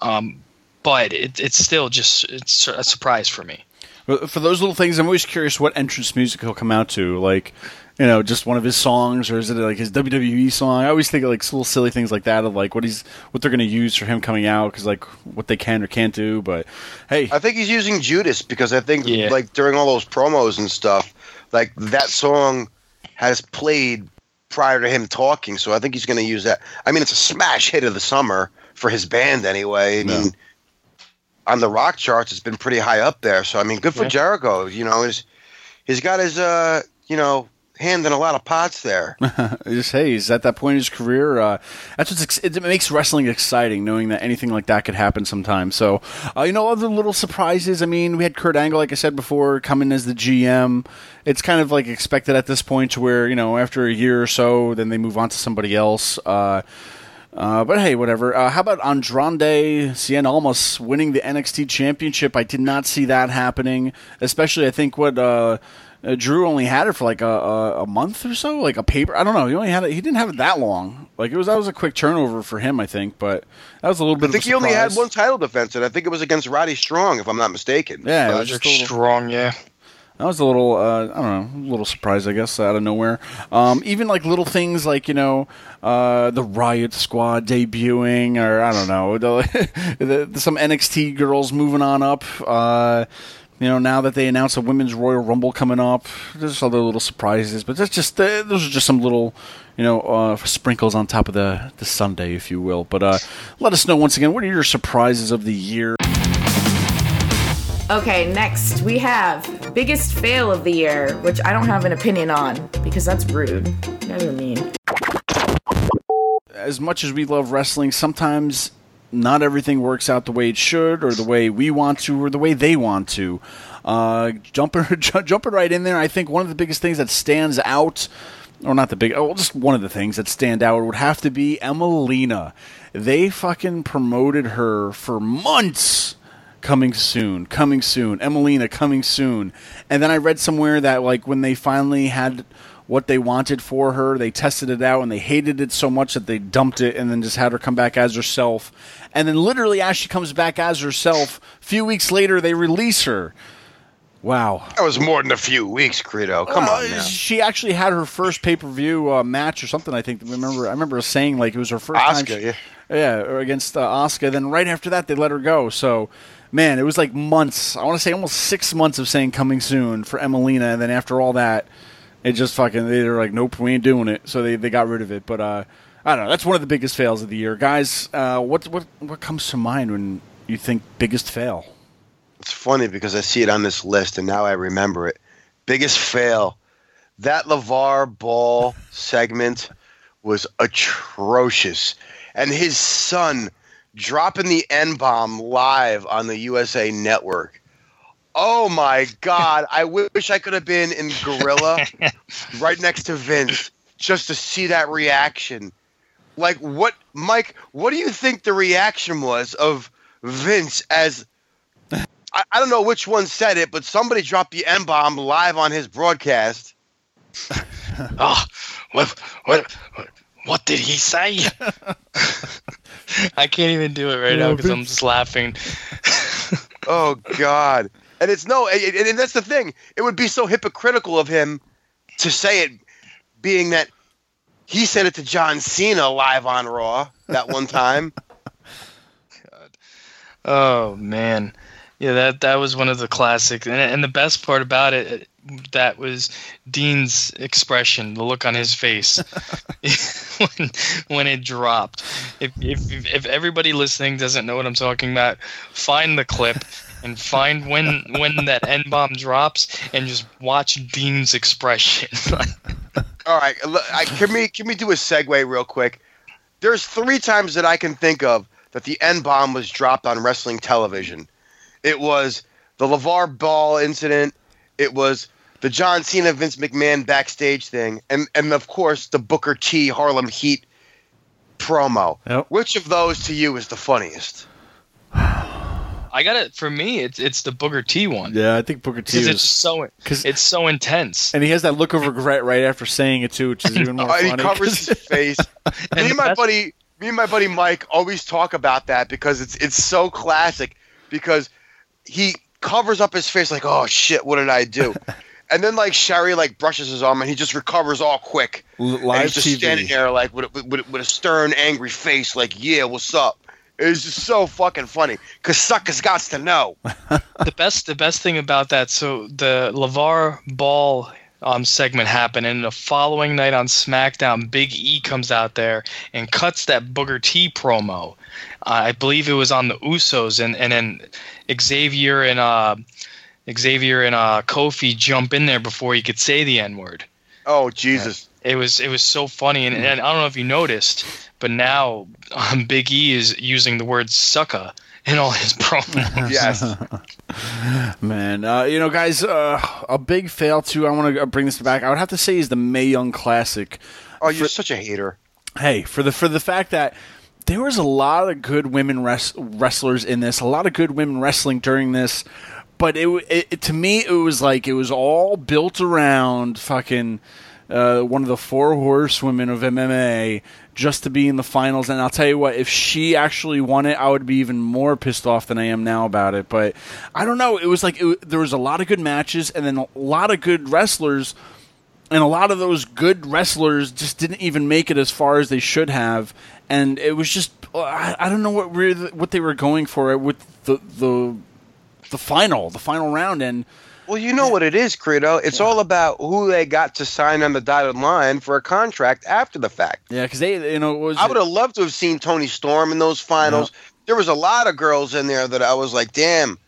um, but it, it's still just it's a surprise for me. For those little things, I'm always curious what entrance music he'll come out to. Like, you know, just one of his songs, or is it like his WWE song? I always think of like little silly things like that of like what he's what they're going to use for him coming out because like what they can or can't do. But hey, I think he's using Judas because I think Yeah. like during all those promos and stuff, like that song has played prior to him talking. So I think he's going to use that. I mean, it's a smash hit of the summer for his band anyway. I mean, on the rock charts, it's been pretty high up there. So I mean, good for Yeah. Jericho. You know, he's he's got his uh, you know, hand in a lot of pots there. just hey, he's at that point in his career. Uh, that's what's ex- it makes wrestling exciting, knowing that anything like that could happen sometime. So, uh, you know, other little surprises. I mean, we had Kurt Angle, like I said before, coming as the GM. It's kind of like expected at this point, where you know after a year or so, then they move on to somebody else. Uh, uh, but hey, whatever. Uh, how about Andrade Cien Almas winning the NXT Championship? I did not see that happening. Especially, I think what uh, uh, Drew only had it for like a, a, a month or so, like a paper. I don't know. He only had it. He didn't have it that long. Like it was that was a quick turnover for him, I think. But that was a little bit. I think a he only had one title defense, and I think it was against Roddy Strong, if I'm not mistaken. Yeah, it was just little, Strong, yeah. That was a little, uh, I don't know, a little surprise, I guess, out of nowhere. Um, even like little things like you know, uh, the Riot Squad debuting, or I don't know, the, the, some NXT girls moving on up. Uh, you know, now that they announced a women's Royal Rumble coming up, there's other little surprises, but that's just uh, those are just some little, you know, uh, sprinkles on top of the the sundae, if you will. But uh, let us know once again, what are your surprises of the year? Okay, next we have biggest fail of the year, which I don't have an opinion on because that's rude. You guys are mean. as much as we love wrestling, sometimes not everything works out the way it should, or the way we want to, or the way they want to. Uh, jumping, jumping right in there, I think one of the biggest things that stands out, or not the big, oh, just one of the things that stand out would have to be Emmalina. They fucking promoted her for months coming soon, coming soon, Emmalina coming soon. And then I read somewhere that like when they finally had what they wanted for her, they tested it out and they hated it so much that they dumped it and then just had her come back as herself. And then literally as she comes back as herself, a few weeks later they release her. Wow. That was more than a few weeks, Credo. Come Uh, on now. She actually had her first pay per view uh, match or something. I think. Remember, I remember saying like it was her first time. She- yeah. yeah, or against uh, Asuka. Then right after that, they let her go. So, man, it was like months. I want to say almost six months of saying coming soon for Emmalina, and then after all that, it just fucking they were like, nope, we ain't doing it. So they, they got rid of it. But uh, I don't know. That's one of the biggest fails of the year, guys. Uh, what what what comes to mind when you think biggest fail? It's funny because I see it on this list and now I remember it. Biggest fail. That LeVar Ball segment was atrocious. And his son dropping the N bomb live on the USA network. Oh my God. I wish I could have been in Gorilla right next to Vince just to see that reaction. Like, what, Mike, what do you think the reaction was of Vince as I, I don't know which one said it, but somebody dropped the M bomb live on his broadcast. Oh, what, what, what, what did he say? I can't even do it right now because I'm just laughing. Oh God! And it's no, and, that's the thing. It would be so hypocritical of him to say it, being that he said it to John Cena live on Raw that one time. God. Oh man, yeah that that was one of the classics, and, and the best part about it that was Dean's expression, the look on his face when when it dropped. If if if everybody listening doesn't know what I'm talking about, find the clip and find when when that N bomb drops and just watch Dean's expression. All right, l- I, can we can we do a segue real quick? There's three times that I can think of that the N bomb was dropped on wrestling television. It was the LeVar Ball incident. It was the John Cena Vince McMahon backstage thing, and and of course the Booker T Harlem Heat promo. Yep. Which of those to you is the funniest? I got it for me. It's it's the Booker T one Yeah, I think Booker T because is it's so 'cause- it's so intense. and he has that look of regret right after saying it too, which is even more Oh, and funny. he covers his face. me the and my best- buddy, me and my buddy Mike always talk about that because it's it's so classic. Because he covers up his face like, "Oh shit, what did I do?" and then like Sherri like brushes his arm and he just recovers all quick. L- and live he's just TV. standing there like with, with, with, with a stern, angry face, like, "Yeah, what's up?" It's just so fucking funny because suckers got to know. the best the best thing about that so the Lavar Ball um, segment happened and the following night on SmackDown Big E comes out there and cuts that Booger T promo. Uh, I believe it was on the Usos and and then Xavier and uh Xavier and uh Kofi jump in there before he could say the N word. Oh Jesus! It was it was so funny, and, and I don't know if you noticed, but now um, Big E is using the word "sucker" in all his promos. Yes. Man, uh, you know, guys, uh, a big fail too. I want to bring this back. I would have to say is the Mae Young Classic. Oh, you're such a hater. Hey, for the for the fact that there was a lot of good women res- wrestlers in this, a lot of good women wrestling during this, but it, it, it to me it was like it was all built around fucking uh, one of the four horsewomen of MMA just to be in the finals. And I'll tell you what, if she actually won it, I would be even more pissed off than I am now about it. But I don't know. It was like it, there was a lot of good matches and then a lot of good wrestlers. And a lot of those good wrestlers just didn't even make it as far as they should have, and it was just I, I don't know what re- what they were going for with the the the final the final round, and Well, you know what it is, Credo. It's all about who they got to sign on the dotted line for a contract after the fact. yeah, because they you know it was I would have loved to have seen Toni Storm in those finals. There was a lot of girls in there that I was like, damn,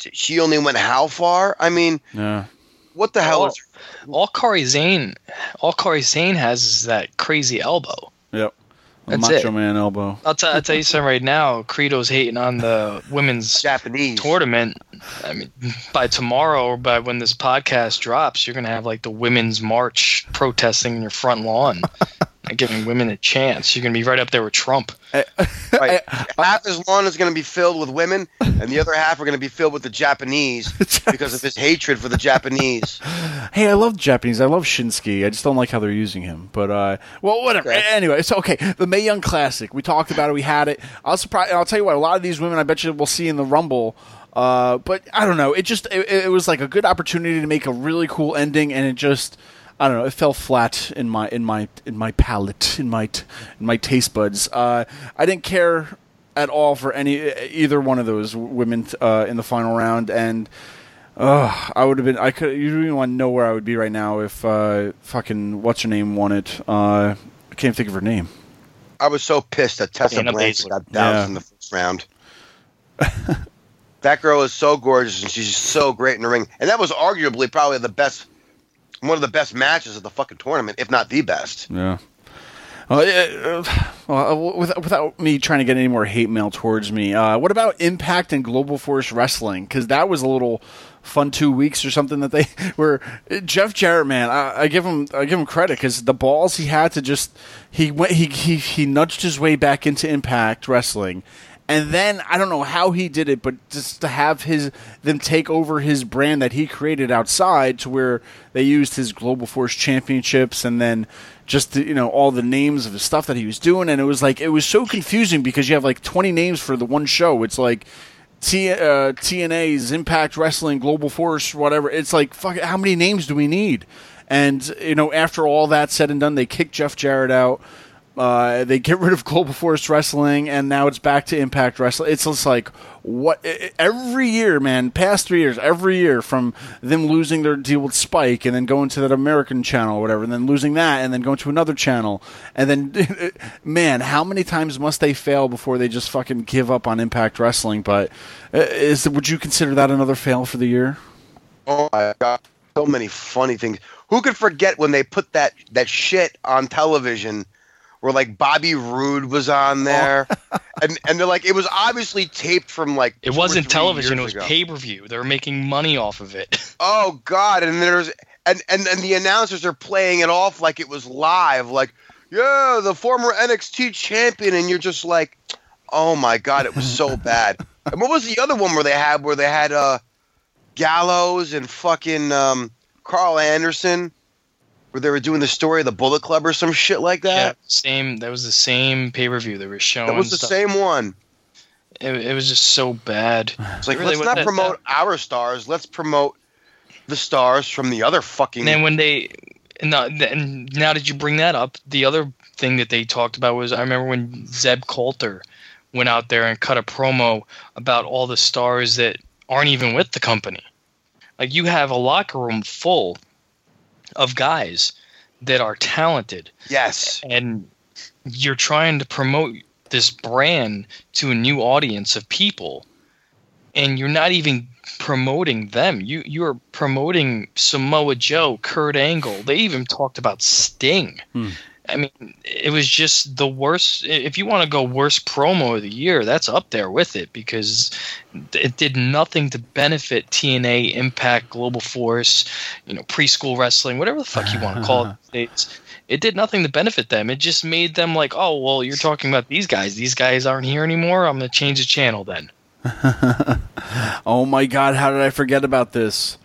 she only went how far? I mean, yeah. what the hell all, is all Kairi Sane, all Kairi Sane has is that crazy elbow. Yep. A That's macho it. man elbow. I'll, t- I'll tell you something right now. Credo's hating on the women's Japanese? tournament. I mean, by tomorrow or by when this podcast drops, you're gonna have like the women's march protesting in your front lawn, and giving women a chance. You're gonna be right up there with Trump. Right. half his lawn is going to be filled with women, and the other half are going to be filled with the Japanese because of his hatred for the Japanese. Hey, I love Japanese. I love Shinsuke. I just don't like how they're using him. But uh, well, whatever. Okay. Anyway, so okay, the Mae Young Classic. We talked about it. We had it. I'll surprise. I'll tell you what. A lot of these women, I bet you, we'll see in the Rumble. Uh, but I don't know. It just it, it was like a good opportunity to make a really cool ending, and it just I don't know. It fell flat in my in my in my palate in my t- in my taste buds. Uh, I didn't care at all for any either one of those women uh, in the final round, and. Uh, I would have been. I could. You don't even want to know where I would be right now if uh, fucking what's her name won it. Uh, I can't think of her name. I was so pissed that Tessa Dana Blanchard got doused Yeah. in the first round. that girl is so gorgeous and she's so great in the ring. And that was arguably probably the best, one of the best matches of the fucking tournament, if not the best. Yeah. Well, uh, well, without, without me trying to get any more hate mail towards me, uh, what about Impact and Global Force Wrestling? Because that was a little fun two weeks or something that they were. Jeff Jarrett, man, I, I give him I give him credit because the balls he had to just he went he, he he nudged his way back into Impact Wrestling. And then I don't know how he did it, but just to have his them take over his brand that he created outside to where they used his Global Force Championships and then just the, you know all the names of the stuff that he was doing, and it was like it was so confusing because you have like twenty names for the one show. It's like T, uh, TNA's Impact Wrestling, Global Force, whatever. It's like fuck. How many names do we need? And you know, after all that said and done, they kicked Jeff Jarrett out. Uh, they get rid of Global Force Wrestling, and now it's back to Impact Wrestling. It's just like what every year, man. Past three years, every year from them losing their deal with Spike, and then going to that American channel or whatever, and then losing that, and then going to another channel, and then man, how many times must they fail before they just fucking give up on Impact Wrestling? But uh, is would you consider that another fail for the year? Oh my god, so many funny things. Who could forget when they put that that shit on television, where like Bobby Roode was on there, and and they're like it was obviously taped from like It wasn't three television; it was ago. pay per view. They were making money off of it. Oh God! And there's and, and and the announcers are playing it off like it was live, like yeah, the former NXT champion, and you're just like, oh my God, it was so bad. and what was the other one where they had where they had uh Gallows and fucking um, Karl Anderson, where they were doing the story of the Bullet Club or some shit like that. yeah, that. same. That was the same pay per view. They were showing. that was the stuff. same one. It, it was just so bad. It's like Really, let's what not that- promote our stars. Let's promote the stars from the other fucking. And then when they, and now, and now that you bring that up, the other thing that they talked about was I remember when Zeb Colter went out there and cut a promo about all the stars that aren't even with the company. Like you have a locker room full of guys that are talented yes. and you're trying to promote this brand to a new audience of people and you're not even promoting them. You you are promoting Samoa Joe, Kurt Angle. They even talked about Sting. Hmm. I mean, it was just the worst. If you want to go worst promo of the year, that's up there with it because it did nothing to benefit TNA, Impact, Global Force, you know, preschool wrestling, whatever the fuck you want to call it. It did nothing to benefit them. It just made them like, oh, well, you're talking about these guys. These guys aren't here anymore. I'm going to change the channel then. Oh my God! How did I forget about this?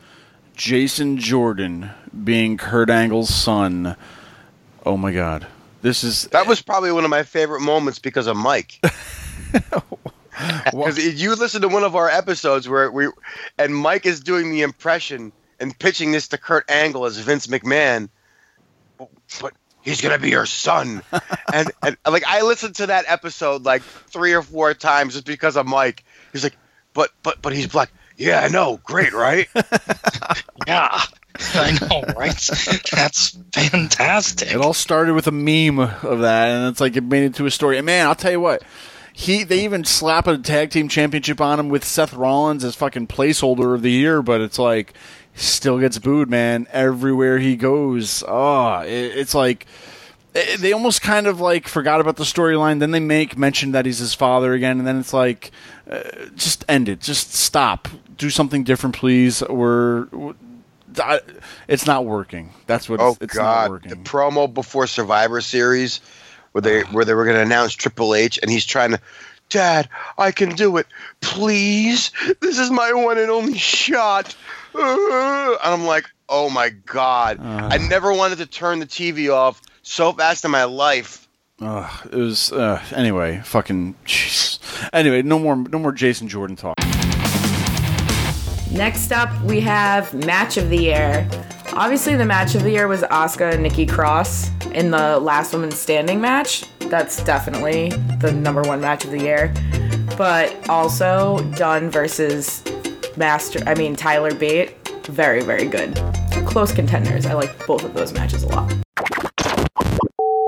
Jason Jordan being Kurt Angle's son. Oh my God! This is That was probably one of my favorite moments because of Mike. Because you listen to one of our episodes where we, and Mike is doing the impression and pitching this to Kurt Angle as Vince McMahon, but he's gonna be your son, and and like I listened to that episode like three or four times just because of Mike. He's like, but but but he's black. Yeah, I know. Great, right? Yeah, I know, right? That's fantastic. It all started with a meme of that, and it's like it made it into a story. And man, I'll tell you what, he they even slap a tag team championship on him with Seth Rollins as fucking placeholder of the year, but it's like still gets booed, man, everywhere he goes. Oh, it, it's like they almost kind of like forgot about the storyline. Then they make mention that he's his father again, and then it's like, uh, just end it, just stop, do something different, please. We're it's not working. That's what Oh it's, it's God, not working. the promo before Survivor Series, where they where they were going to announce Triple H, and he's trying to, Dad, I can do it, please. This is my one and only shot. Uh, and I'm like, oh my God, I never wanted to turn the TV off so fast in my life. Ugh, it was uh, anyway. Fucking jeez. Anyway, no more, no more Jason Jordan talk. Next up, we have match of the year. Obviously, the match of the year was Asuka and Nikki Cross in the last woman standing match. That's definitely the number one match of the year. But also, Dunne versus Master, I mean, Tyler Bate. Very, very good. Close contenders. I like both of those matches a lot.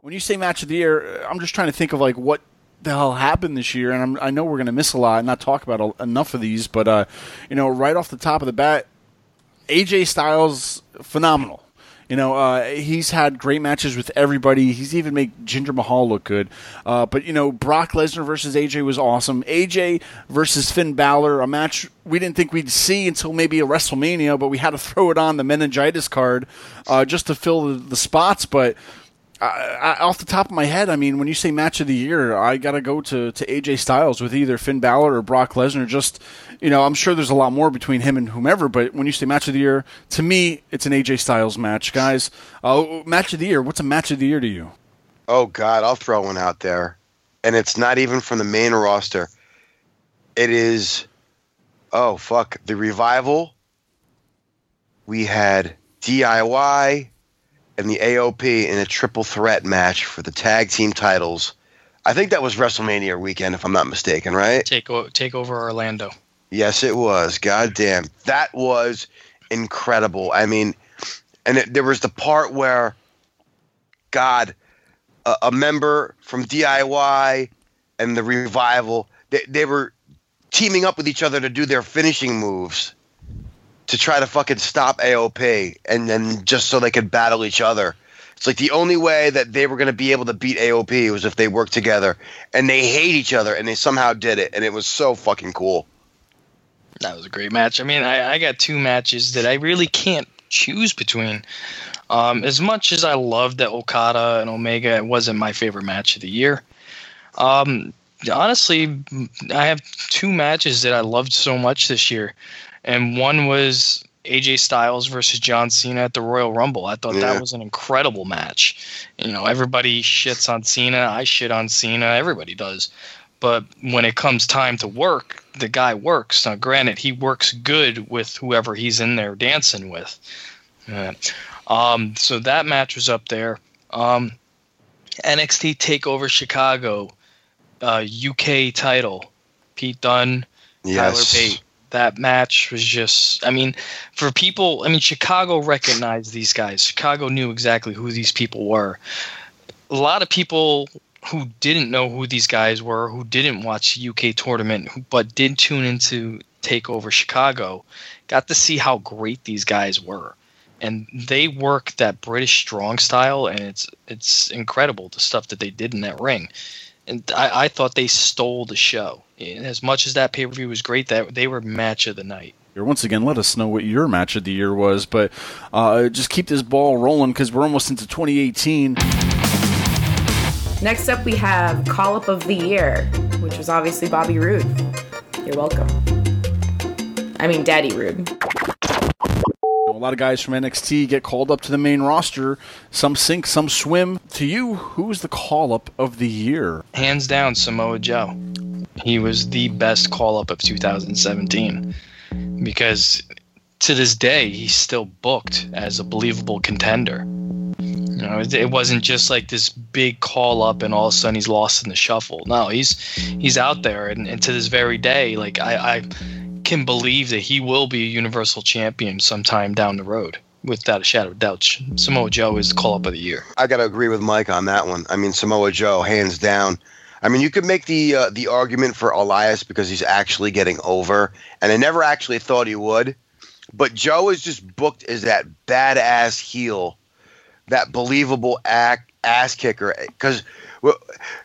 When you say match of the year, I'm just trying to think of like what the hell happened this year, and I'm, I know we're gonna miss a lot and not talk about a, enough of these, but uh, you know, right off the top of the bat, AJ Styles phenomenal. You know, uh, he's had great matches with everybody. He's even made Jinder Mahal look good. Uh, but you know, Brock Lesnar versus AJ was awesome. AJ versus Finn Balor, a match we didn't think we'd see until maybe a WrestleMania, but we had to throw it on the meningitis card uh, just to fill the, the spots. But I, I, off the top of my head, I mean, when you say match of the year, I got to go to to AJ Styles with either Finn Balor or Brock Lesnar. Just you know, I'm sure there's a lot more between him and whomever, but when you say match of the year, to me, it's an AJ Styles match, guys. Uh, match of the year. What's a match of the year to you? Oh God, I'll throw one out there, and it's not even from the main roster. It is, oh fuck, the revival. We had DIY and the AOP in a triple threat match for the tag team titles. I think that was WrestleMania weekend, if I'm not mistaken, right? Take o- take over Orlando. Yes, it was. God damn. That was incredible. I mean, and it, there was the part where, God, a, a member from DIY and the revival, they, they were teaming up with each other to do their finishing moves to try to fucking stop AOP and then just so they could battle each other. It's like the only way that they were going to be able to beat AOP was if they worked together. And they hate each other and they somehow did it. And it was so fucking cool. That was a great match. I mean, I, I got two matches that I really can't choose between. Um, as much as I loved that Okada and Omega, it wasn't my favorite match of the year. Um, honestly, I have two matches that I loved so much this year, and one was AJ Styles versus John Cena at the Royal Rumble. I thought Yeah. that was an incredible match. You know, everybody shits on Cena. I shit on Cena. Everybody does. But when it comes time to work, the guy works. Now, granted, he works good with whoever he's in there dancing with. Yeah. Um, so that match was up there. Um, NXT Takeover Chicago, uh, UK title, Pete Dunne, Tyler Bate. That match was just, I mean, for people, I mean, Chicago recognized these guys. Chicago knew exactly who these people were. A lot of people who didn't know who these guys were, who didn't watch the UK tournament, but did tune into take over Chicago, got to see how great these guys were. And they work that British strong style, and it's it's incredible the stuff that they did in that ring. And I, I thought they stole the show. And as much as that pay per view was great, that they were match of the night. Once again, let us know what your match of the year was, but uh, just keep this ball rolling because we're almost into 2018. Next up, we have Call Up of the Year, which was obviously Bobby Roode. You're welcome. I mean, Daddy Rude. A lot of guys from NXT get called up to the main roster. Some sink, some swim. To you, who's the call up of the year? Hands down, Samoa Joe. He was the best call up of 2017 because to this day, he's still booked as a believable contender. You know, it, wasn't just like this big call up and all of a sudden he's lost in the shuffle. No, he's he's out there, and, and to this very day, like I, I can believe that he will be a universal champion sometime down the road, without a shadow of doubt. Samoa Joe is the call up of the year. I got to agree with Mike on that one. I mean, Samoa Joe, hands down. I mean, you could make the uh, the argument for Elias because he's actually getting over, and I never actually thought he would. But Joe is just booked as that badass heel, that believable ass kicker. Because well,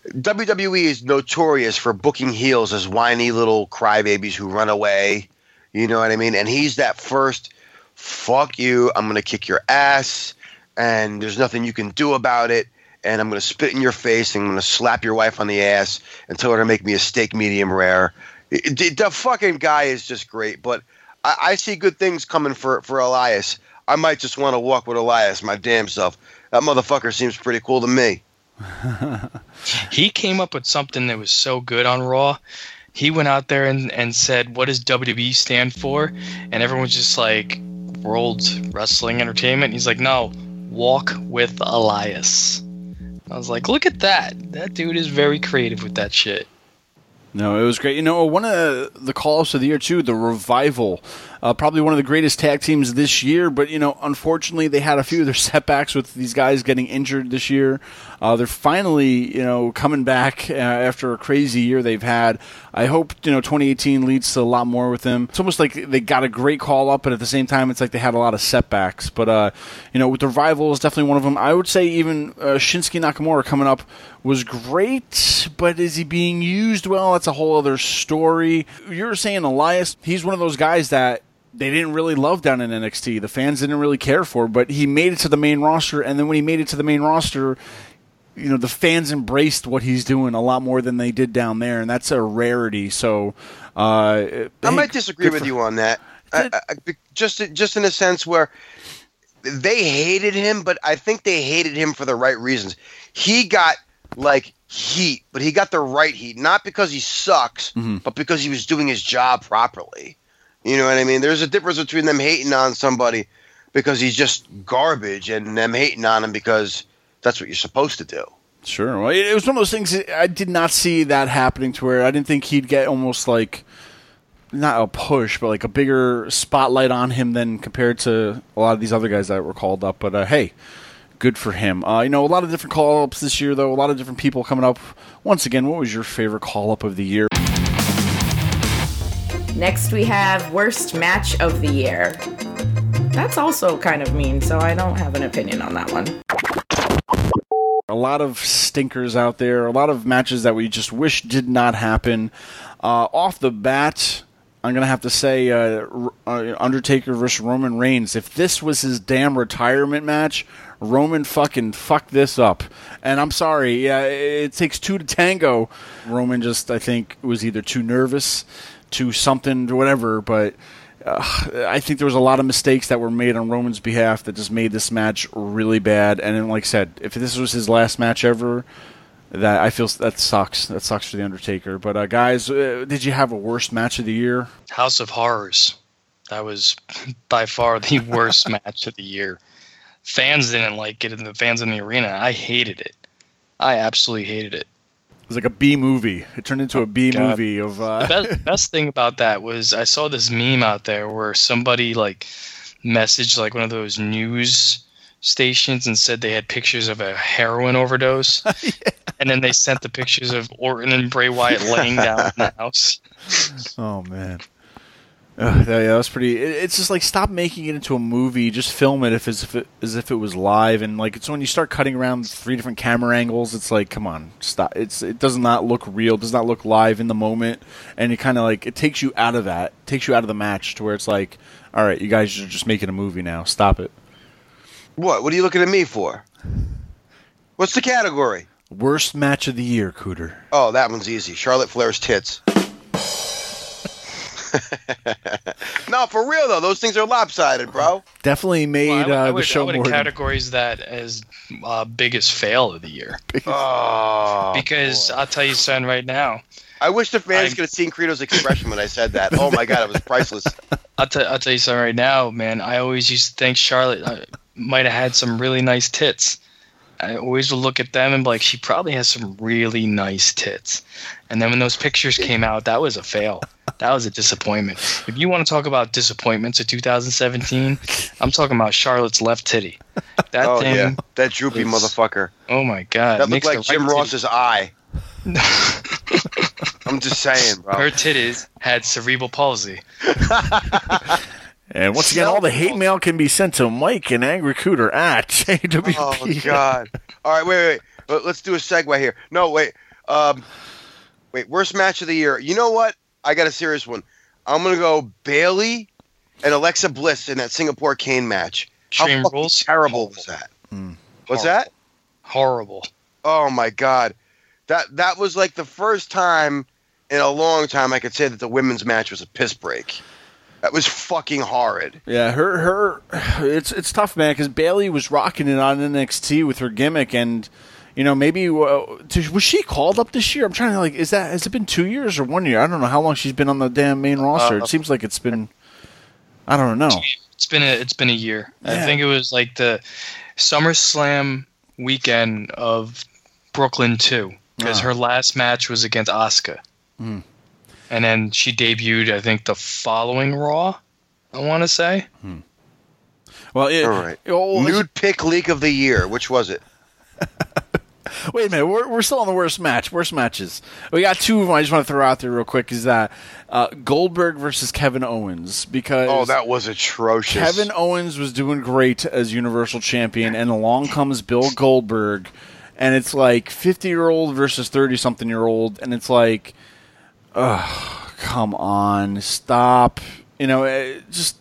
WWE is notorious for booking heels as whiny little crybabies who run away. You know what I mean? And he's that first, fuck you, I'm going to kick your ass, and there's nothing you can do about it. And I'm going to spit in your face and I'm going to slap your wife on the ass and tell her to make me a steak medium rare. The fucking guy is just great. But I, I see good things coming for, for Elias. I might just want to walk with Elias, my damn self. That motherfucker seems pretty cool to me. he came up with something that was so good on Raw. He went out there and, and said, What does WWE stand for? And everyone's just like, World Wrestling Entertainment. He's like, No, walk with Elias. I was like, Look at that. That dude is very creative with that shit. No, it was great. You know, one of the call-ups of the year too, the Revival, uh, probably one of the greatest tag teams this year. But you know, unfortunately, they had a few of their setbacks with these guys getting injured this year. Uh, they're finally, you know, coming back uh, after a crazy year they've had. I hope you know 2018 leads to a lot more with them. It's almost like they got a great call up, but at the same time, it's like they had a lot of setbacks. But uh, you know, with the Revival is definitely one of them. I would say even uh, Shinsuke Nakamura coming up was great, but is he being used well? That's a whole other story. You're saying Elias, he's one of those guys that they didn't really love down in NXT. The fans didn't really care for, but he made it to the main roster, and then when he made it to the main roster, you know the fans embraced what he's doing a lot more than they did down there, and that's a rarity. So, uh, I hey, might disagree with for- you on that. I, I, just just in a sense where they hated him, but I think they hated him for the right reasons. He got like heat, but he got the right heat, not because he sucks, Mm-hmm. but because he was doing his job properly. You know what I mean? There's a difference between them hating on somebody because he's just garbage and them hating on him because that's what you're supposed to do. Sure. Well, it was one of those things. I did not see that happening to where I didn't think he'd get almost like not a push, but like a bigger spotlight on him than compared to a lot of these other guys that were called up. But uh, hey, good for him. Uh, you know, a lot of different call ups this year, though. A lot of different people coming up. Once again, what was your favorite call up of the year? Next, we have Worst Match of the Year. That's also kind of mean, so I don't have an opinion on that one. a lot of stinkers out there, a lot of matches that we just wish did not happen. Uh, off the bat, I'm gonna have to say uh, uh, Undertaker versus Roman Reigns. If this was his damn retirement match, Roman fucking fucked this up. And I'm sorry, yeah, it takes two to tango. Roman just, I think, was either too nervous, too something, or whatever, but. Uh, I think there was a lot of mistakes that were made on Roman's behalf that just made this match really bad. And then, like I said, if this was his last match ever, that I feel that sucks. That sucks for the Undertaker. But uh, guys, uh, did you have a worst match of the year? House of Horrors. That was by far the worst match of the year. Fans didn't like it, and the fans in the arena, I hated it. I absolutely hated it. It was like a B movie. It turned into a B God. movie of. The Uh, best, best thing about that was I saw this meme out there where somebody like messaged like one of those news stations and said they had pictures of a heroin overdose, and then they sent the pictures of Orton and Bray Wyatt laying down in the house. oh man. Ugh, yeah, that was pretty. It, it's just like stop making it into a movie. Just film it if as if it, as if it was live. And like it's when you start cutting around three different camera angles. It's like, come on, stop. It's it does not look real. Does not look live in the moment. And it kind of like it takes you out of that. Takes you out of the match to where it's like, all right, you guys are just making a movie now. Stop it. What? What are you looking at me for? What's the category? Worst match of the year, Cooter. Oh, that one's easy. Charlotte Flair's tits. no, for real though, those things are lopsided, bro. Definitely made Well, I would, uh, I the would, I show would more. than- categorize that as uh, biggest fail of the year Oh, because I'll tell you something right now. I wish the fans I'm- could have seen Credo's expression when I said that. Oh my god, it was priceless. I'll, tell I'll tell you something right now, man. I always used to think Charlotte uh, might have had some really nice tits. I always would look at them and be like, she probably has some really nice tits. And then when those pictures came out, that was a fail. That was a disappointment. If you want to talk about disappointments of 2017, I'm talking about Charlotte's left titty. That Oh thing, yeah, that droopy was- mother oh my god, That looked makes like Jim right titty- Ross's eye. I'm just saying, bro. Her titties had cerebral palsy. And once again, all the hate mail can be sent to Mike and Angry Cooter at JWP. Oh God! All right, wait, wait. Let- Let's do a segue here. No, wait. Um, wait. Worst match of the year. You know what? I got a serious one. I'm gonna go Bayley and Alexa Bliss in that Singapore Cane match. How Extreme fucking Rules? terrible was that? Hmm. What's that? Horrible. Oh my God! That that was like the first time in a long time I could say that the women's match was a piss break. That was fucking horrid. Yeah, her her it's it's tough, man, because Bayley was rocking it on NXT with her gimmick, and you know maybe uh, was she called up this year? I'm trying to like, is that has it been two years or one year? I don't know how long she's been on the damn main roster. Uh, it seems like it's been, I don't know. It's been a it's been a year. I think it was like the SummerSlam weekend of Brooklyn two because Ah. her last match was against Asuka, Hmm. and then she debuted I think the following Raw. I want to say Well, it, All right. oh, let's- Nude pick leak of the year. Which was it? Wait a minute, we're, we're still on the worst match. Worst matches. We got two of them I just want to throw out there real quick. Is that uh, Goldberg versus Kevin Owens? Because Oh, that was atrocious. Kevin Owens was doing great as Universal Champion, and along comes Bill Goldberg, and it's like fifty year old versus thirty something year old, and it's like, ugh, come on, stop. You know, eh, just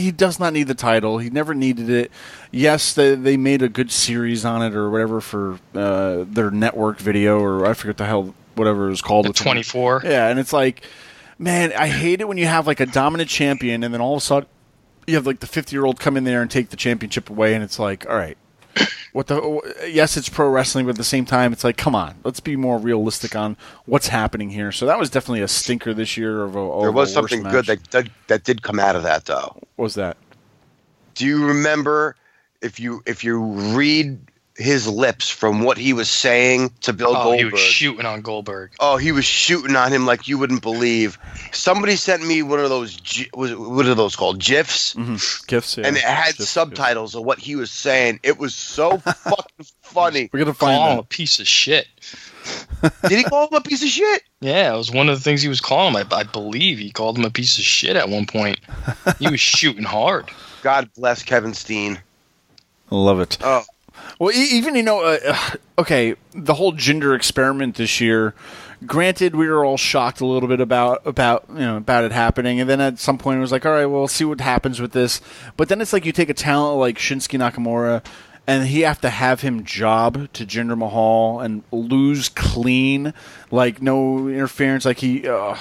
he does not need the title. He never needed it. Yes, they they made a good series on it or whatever for uh, their network video or I forget the hell whatever it was called. the twenty four. yeah, and it's like, man, I hate it when you have like a dominant champion, and then all of a sudden you have like the fifty year old come in there and take the championship away, and it's like, all right, what the? Yes, it's pro wrestling, but at the same time, it's like, come on, let's be more realistic on what's happening here. So that was definitely a stinker this year. Of a, of There was worst something good that, that that did come out of that though. What was that. Do you remember if you if you read his lips from what he was saying to Bill Goldberg. Oh, he was shooting on Goldberg. oh, he was shooting on him like you wouldn't believe. Somebody sent me one of those gi- was what are those called gifs, mm-hmm. Gifts, yeah. and it had Gifs, subtitles of what he was saying. It was so fucking funny. We're gonna find Calling him a piece of shit. Did he call him a piece of shit? Yeah, it was one of the things he was calling him. I, I believe he called him a piece of shit at one point. He was shooting hard. God bless Kevin Steen. Love it. Oh, Well, even you know, uh, uh, okay, the whole Jinder experiment this year. Granted, we were all shocked a little bit about about you know about it happening, and then at some point it was like, all right, well, we'll see what happens with this. But then it's like you take a talent like Shinsuke Nakamura, and he have to have him job to Jinder Mahal and lose clean, like no interference, like he. Uh,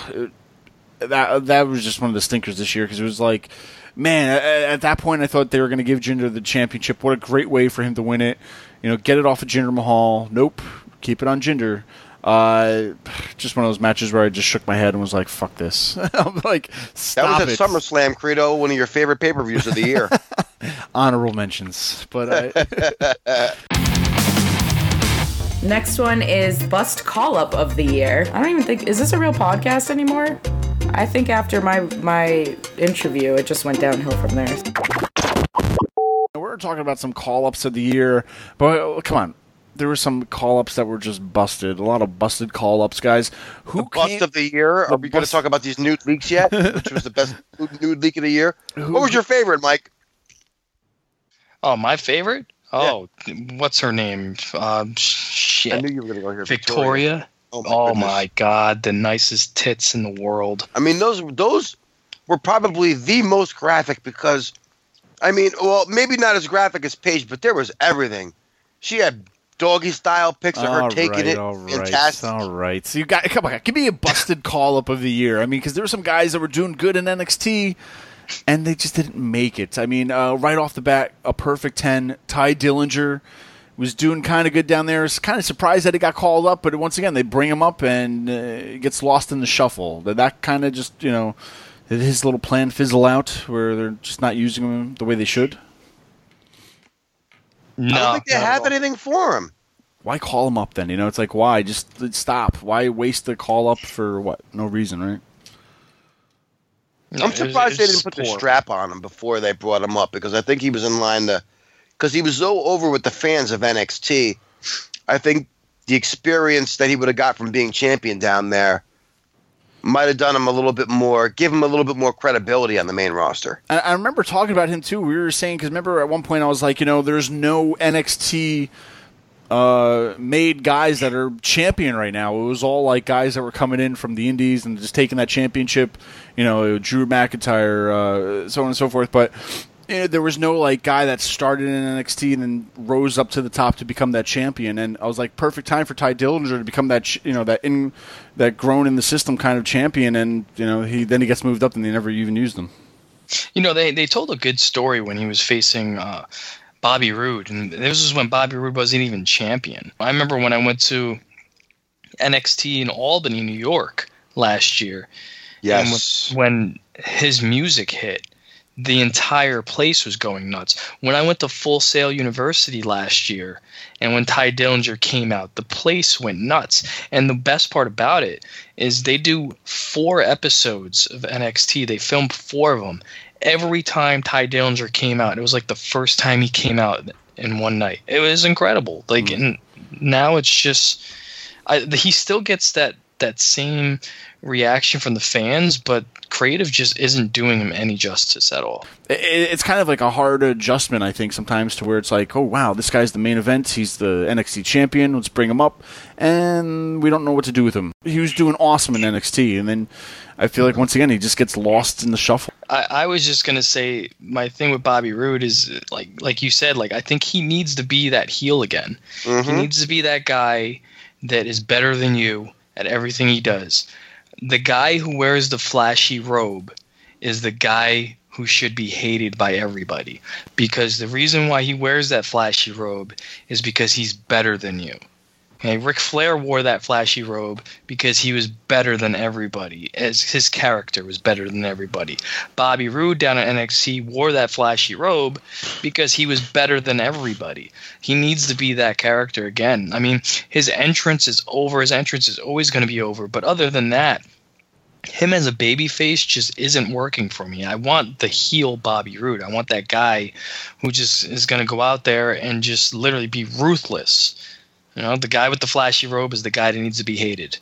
that that was just one of the stinkers this year because it was like, man, at, at that point I thought they were going to give Jinder the championship. What a great way for him to win it. You know, get it off of Jinder Mahal. Nope, keep it on Jinder. Uh, just one of those matches where I just shook my head and was like, "Fuck this!" I'm like, that was at it!" SummerSlam, Credo, one of your favorite pay per views of the year. Honorable mentions, but I, Next one is Bust Call Up of the Year. I don't even think is this a real podcast anymore? I think after my my interview, it just went downhill from there. we're talking about some call ups of the year. But uh, come on, there were some call ups that were just busted. A lot of busted call ups, guys. Who The bust came- of the year. Are we going to talk about these nude leaks yet? Which was the best nude- nude leak of the year? What was your favorite, Mike? Oh, my favorite? Oh, what's her name? Um, I knew you were going to go here. Victoria. Oh my, Oh my god, the nicest tits in the world. I mean, those those were probably the most graphic because, I mean, well, maybe not as graphic as Paige, but there was everything. She had doggy style pics of her All taking right, it. all right, Fantastic. all right. So you got come on, give me a busted call up of the year. I mean, because there were some guys that were doing good in NXT, and they just didn't make it. I mean, uh, right off the bat, a perfect ten. Tye Dillinger was doing kind of good down there. Was kind of surprised that he got called up, but once again, they bring him up and uh, gets lost in the shuffle. That that kind of just you know. Did his little plan fizzle out where they're just not using him the way they should? No, I don't think they have anything for him. Why call him up then? You know, it's like why just stop? Why waste the call up for what? No reason, right? No, I'm it was- surprised they didn't put the strap on him before they brought him up because I think he was in line to. Because he was so over with the fans of NXT, I think the experience that he would have got from being champion down there might have done him a little bit more, give him a little bit more credibility on the main roster. I, remember talking about him too. We were saying because remember at one point I was like, you know, there's no NXT uh, made guys that are champion right now. It was all like guys that were coming in from the Indies and just taking that championship. You know, Drew McIntyre, uh, so on and so forth. But you know, there was no like guy that started in NXT and then rose up to the top to become that champion. And I was like, perfect time for Tye Dillinger to become that ch- you know that in that grown in the system kind of champion. And you know, he then he gets moved up and they never even used him. You know, they they told a good story when he was facing uh, Bobby Roode, and this was when Bobby Roode wasn't even champion. I remember when I went to NXT in Albany, New York last year. And when, when his music hit, the entire place was going nuts. When I went to Full Sail University last year, and when Tye Dillinger came out, the place went nuts. And the best part about it is they do four episodes of NXT. They filmed four of them. Every time Tye Dillinger came out, it was like the first time he came out in one night. It was incredible. Like, mm-hmm. and now it's just, I, he still gets that that same reaction from the fans, but creative just isn't doing him any justice at all. it's kind of like a hard adjustment, I think, sometimes to where it's like, oh wow, this guy's the main event. He's the NXT champion. Let's bring him up, and we don't know what to do with him. He was doing awesome in NXT, and then I feel like once again he just gets lost in the shuffle. I, I was just gonna say my thing with Bobby Roode is like like you said, like I think he needs to be that heel again. Mm-hmm. He needs to be that guy that is better than you at everything he does. The guy who wears the flashy robe is the guy who should be hated by everybody because the reason why he wears that flashy robe is because he's better than you. Okay, Ric Flair wore that flashy robe because he was better than everybody. As his character was better than everybody. Bobby Roode down at NXT wore that flashy robe because he was better than everybody. He needs to be that character again. I mean, his entrance is over. His entrance is always going to be over. But other than that, him as a babyface just isn't working for me. I want the heel Bobby Roode. I want that guy who just is going to go out there and just literally be ruthless. You know, the guy with the flashy robe is the guy that needs to be hated.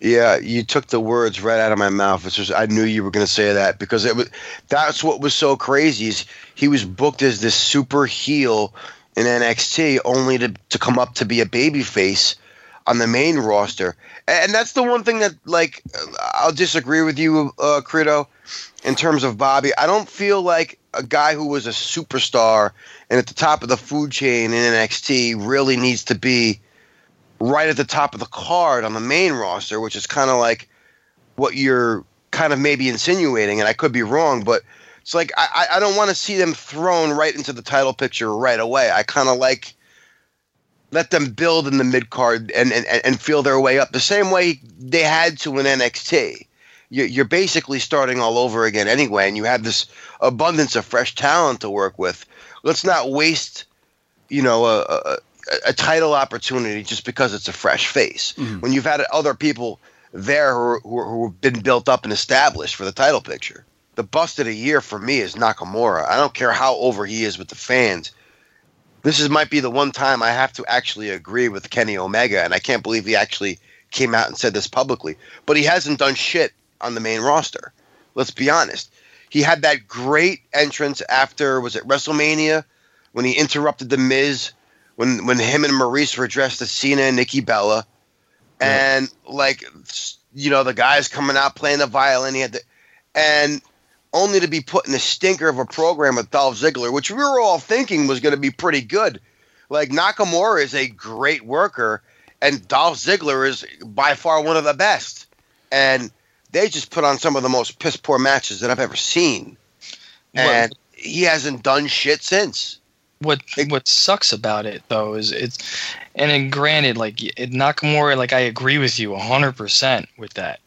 Yeah, you took the words right out of my mouth. It's just I knew you were going to say that because it was that's what was so crazy is he was booked as this super heel in NXT only to to come up to be a babyface on the main roster. And that's the one thing that like I'll disagree with you uh Credo in terms of Bobby. I don't feel like a guy who was a superstar and at the top of the food chain in NXT really needs to be right at the top of the card on the main roster, which is kind of like what you're kind of maybe insinuating, and I could be wrong, but it's like I, I don't want to see them thrown right into the title picture right away. I kind of like let them build in the mid card and, and and feel their way up the same way they had to in NXT. You- You're basically starting all over again anyway, and you have this abundance of fresh talent to work with. Let's not waste, you know, a, a, a title opportunity just because it's a fresh face. Mm-hmm. When you've had other people there who, who, who have been built up and established for the title picture. The bust of the year for me is Nakamura. I don't care how over he is with the fans. this is might be the one time I have to actually agree with Kenny Omega, and I can't believe he actually came out and said this publicly. But he hasn't done shit on the main roster. Let's be honest. He had that great entrance after was it WrestleMania when he interrupted the Miz when when him and Maryse were dressed as Cena and Nikki Bella, and like you know the guys coming out playing the violin. He had the and only to be put in a stinker of a program with Dolph Ziggler, which we were all thinking was going to be pretty good. Like Nakamura is a great worker, and Dolph Ziggler is by far one of the best. And they just put on some of the most piss poor matches that I've ever seen. And he hasn't done shit since. What what sucks about it though is it's and then granted like it, Nakamura like I agree with you 100% with that.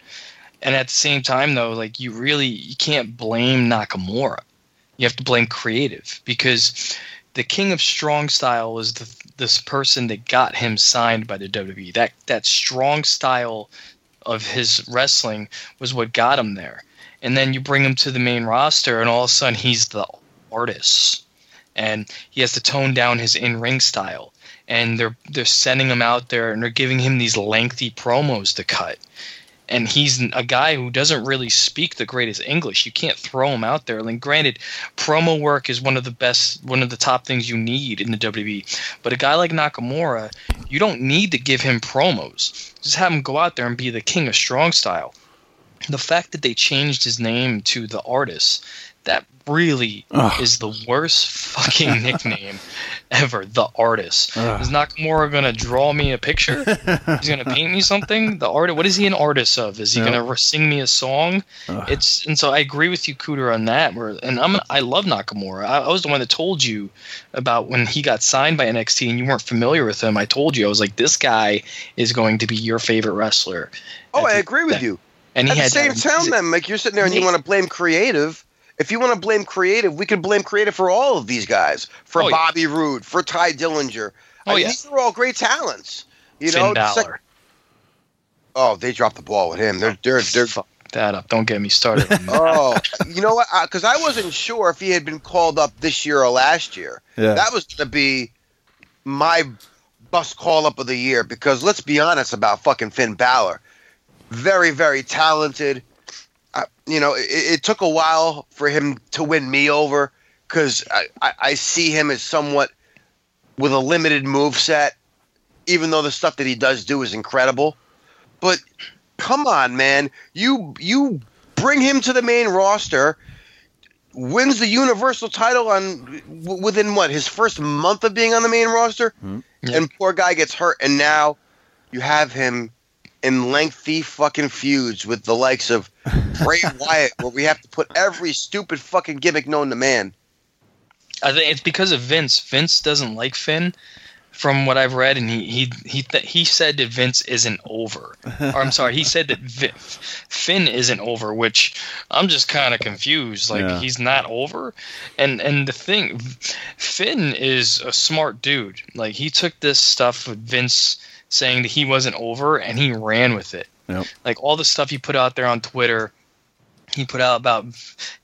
And at the same time though like you really you can't blame Nakamura. You have to blame creative because the king of strong style was the this person that got him signed by the WWE. That that strong style of his wrestling was what got him there. And then you bring him to the main roster and all of a sudden he's the artist. And he has to tone down his in-ring style. And they're they're sending him out there and they're giving him these lengthy promos to cut and he's a guy who doesn't really speak the greatest english. You can't throw him out there. And granted promo work is one of the best one of the top things you need in the wwe but a guy like nakamura you don't need to give him promos. Just have him go out there and be the king of strong style. The fact that they changed his name to the artist that really Ugh. is the worst fucking nickname ever. The artist is Nakamura gonna draw me a picture? He's gonna paint me something. The artist. What is he an artist of? Is he Yeah. gonna sing me a song? It's and so I agree with you, Cooter, on that. Where and I'm I love Nakamura. I, I was the one that told you about when he got signed by NXT and you weren't familiar with him. I told you I was like, this guy is going to be your favorite wrestler. Oh, I And- agree with you. And he At the same that time, then, like you're sitting there and you want to blame creative. If you want to blame creative, we can blame creative for all of these guys. For Oh, yeah. Bobby Roode, for Tye Dillinger. Oh, I Oh, mean, yeah. These are all great talents. You Finn know, Balor. sec- oh, they dropped the ball with him. They're they're they're. Fuck that up. Don't get me started. oh, you know what? Because I wasn't sure if he had been called up this year or last year. Yeah. That was going to be my bus call up of the year. Because let's be honest about fucking Finn Balor. Very, very talented. I, you know, it, it took a while for him to win me over because I, I, I see him as somewhat with a limited move set, even though the stuff that he does do is incredible. But come on, man, you you bring him to the main roster, wins the Universal title on w- within what his first month of being on the main roster, hmm. Yeah. and poor guy gets hurt, and now you have him in lengthy fucking feuds with the likes of Bray Wyatt, where we have to put every stupid fucking gimmick known to man. I think it's because of Vince. Vince doesn't like Finn, from what I've read, and he he he th- he said that Vince isn't over. or I'm sorry, he said that Vi- Finn isn't over, which I'm just kind of confused. Like Yeah. he's not over, and and the thing, Finn is a smart dude. Like he took this stuff with Vince saying that he wasn't over, and he ran with it. Yep. Like all the stuff he put out there on Twitter he put out about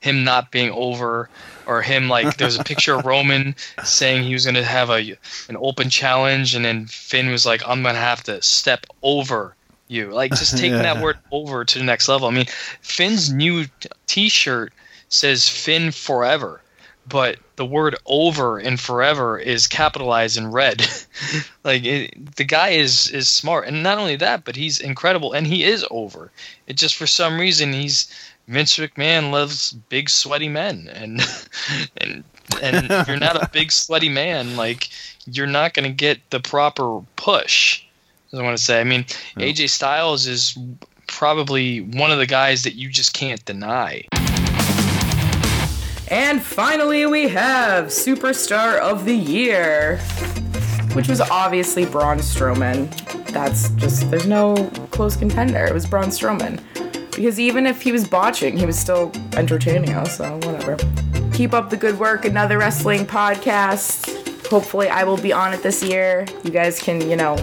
him not being over or him like there was a picture of Roman saying he was going to have a an open challenge and then Finn was like I'm going to have to step over you. Like just taking Yeah. that word over to the next level. I mean Finn's new t- t-shirt says Finn forever but the word over and forever is capitalized in red. Like it, the guy is is smart. And not only that but he's incredible and he is over. It just for some reason he's Vince McMahon loves big sweaty men and and and if you're not a big sweaty man like you're not going to get the proper push I want to say I mean AJ Styles is probably one of the guys that you just can't deny And finally, we have Superstar of the Year, which was obviously Braun Strowman. That's just, there's no close contender. It was Braun Strowman. Because even if he was botching, he was still entertaining us, so whatever. Keep up the good work. Another wrestling podcast. Hopefully, I will be on it this year. You guys can, you know,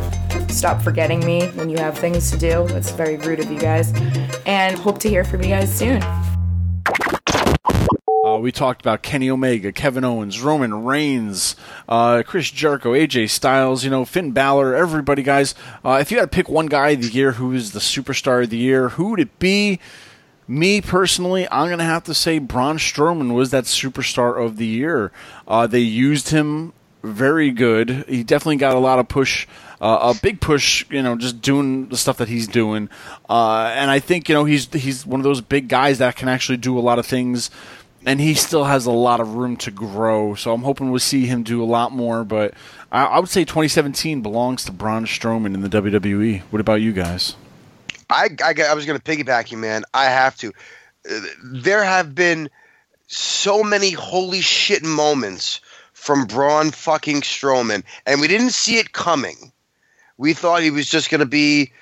stop forgetting me when you have things to do. That's very rude of you guys. And hope to hear from you guys soon. Uh, we talked about Kenny Omega, Kevin Owens, Roman Reigns, uh, Chris Jericho, AJ Styles, you know, Finn Balor, everybody, guys. Uh, if you had to pick one guy of the year who is the superstar of the year, who would it be? Me personally, I'm going to have to say Braun Strowman was that superstar of the year. Uh, they used him very good. He definitely got a lot of push, uh, a big push. You know, just doing the stuff that he's doing. Uh, and I think you know he's he's one of those big guys that can actually do a lot of things. And he still has a lot of room to grow, so I'm hoping we'll see him do a lot more. But I, I would say 2017 belongs to Braun Strowman in the WWE. What about you guys? I, I, I was going to piggyback you, man. I have to. There have been so many holy shit moments from Braun fucking Strowman, and we didn't see it coming. We thought he was just going to be,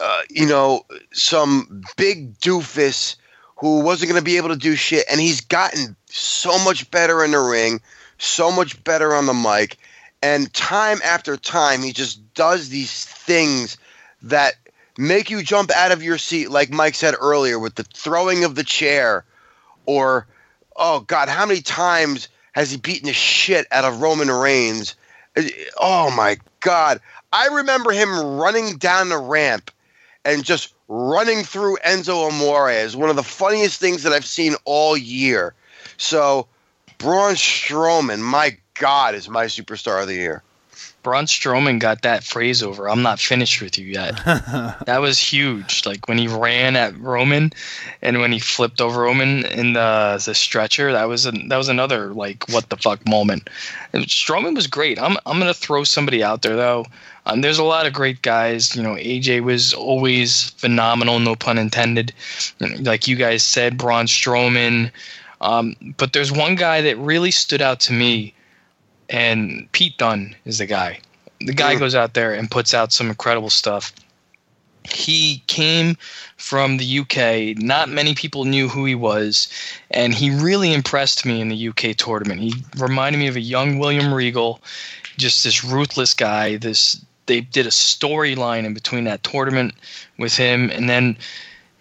uh, you know, some big doofus who wasn't going to be able to do shit, and he's gotten so much better in the ring, so much better on the mic, and time after time he just does these things that make you jump out of your seat, like Mike said earlier, with the throwing of the chair, or oh god, how many times has he beaten the shit out of Roman Reigns? Uh, oh my god, I remember him running down the ramp and just running through Enzo Amore is one of the funniest things that I've seen all year. So, Braun Strowman, my god, is my superstar of the year. Braun Strowman got that phrase over. I'm not finished with you yet. that was huge. Like when he ran at Roman, and when he flipped over Roman in the the stretcher. That was a, that was another like what the fuck moment. And Strowman was great. I'm I'm gonna throw somebody out there though. Um, there's a lot of great guys. You know, AJ was always phenomenal, no pun intended. Like you guys said, Braun Strowman. Um, but there's one guy that really stood out to me and Pete Dunne is the guy. The guy Mhm. goes out there and puts out some incredible stuff. He came from the UK. Not many people knew who he was, and he really impressed me in the UK tournament. He reminded me of a young William Regal, just this ruthless guy. This they did a storyline in between that tournament with him, and then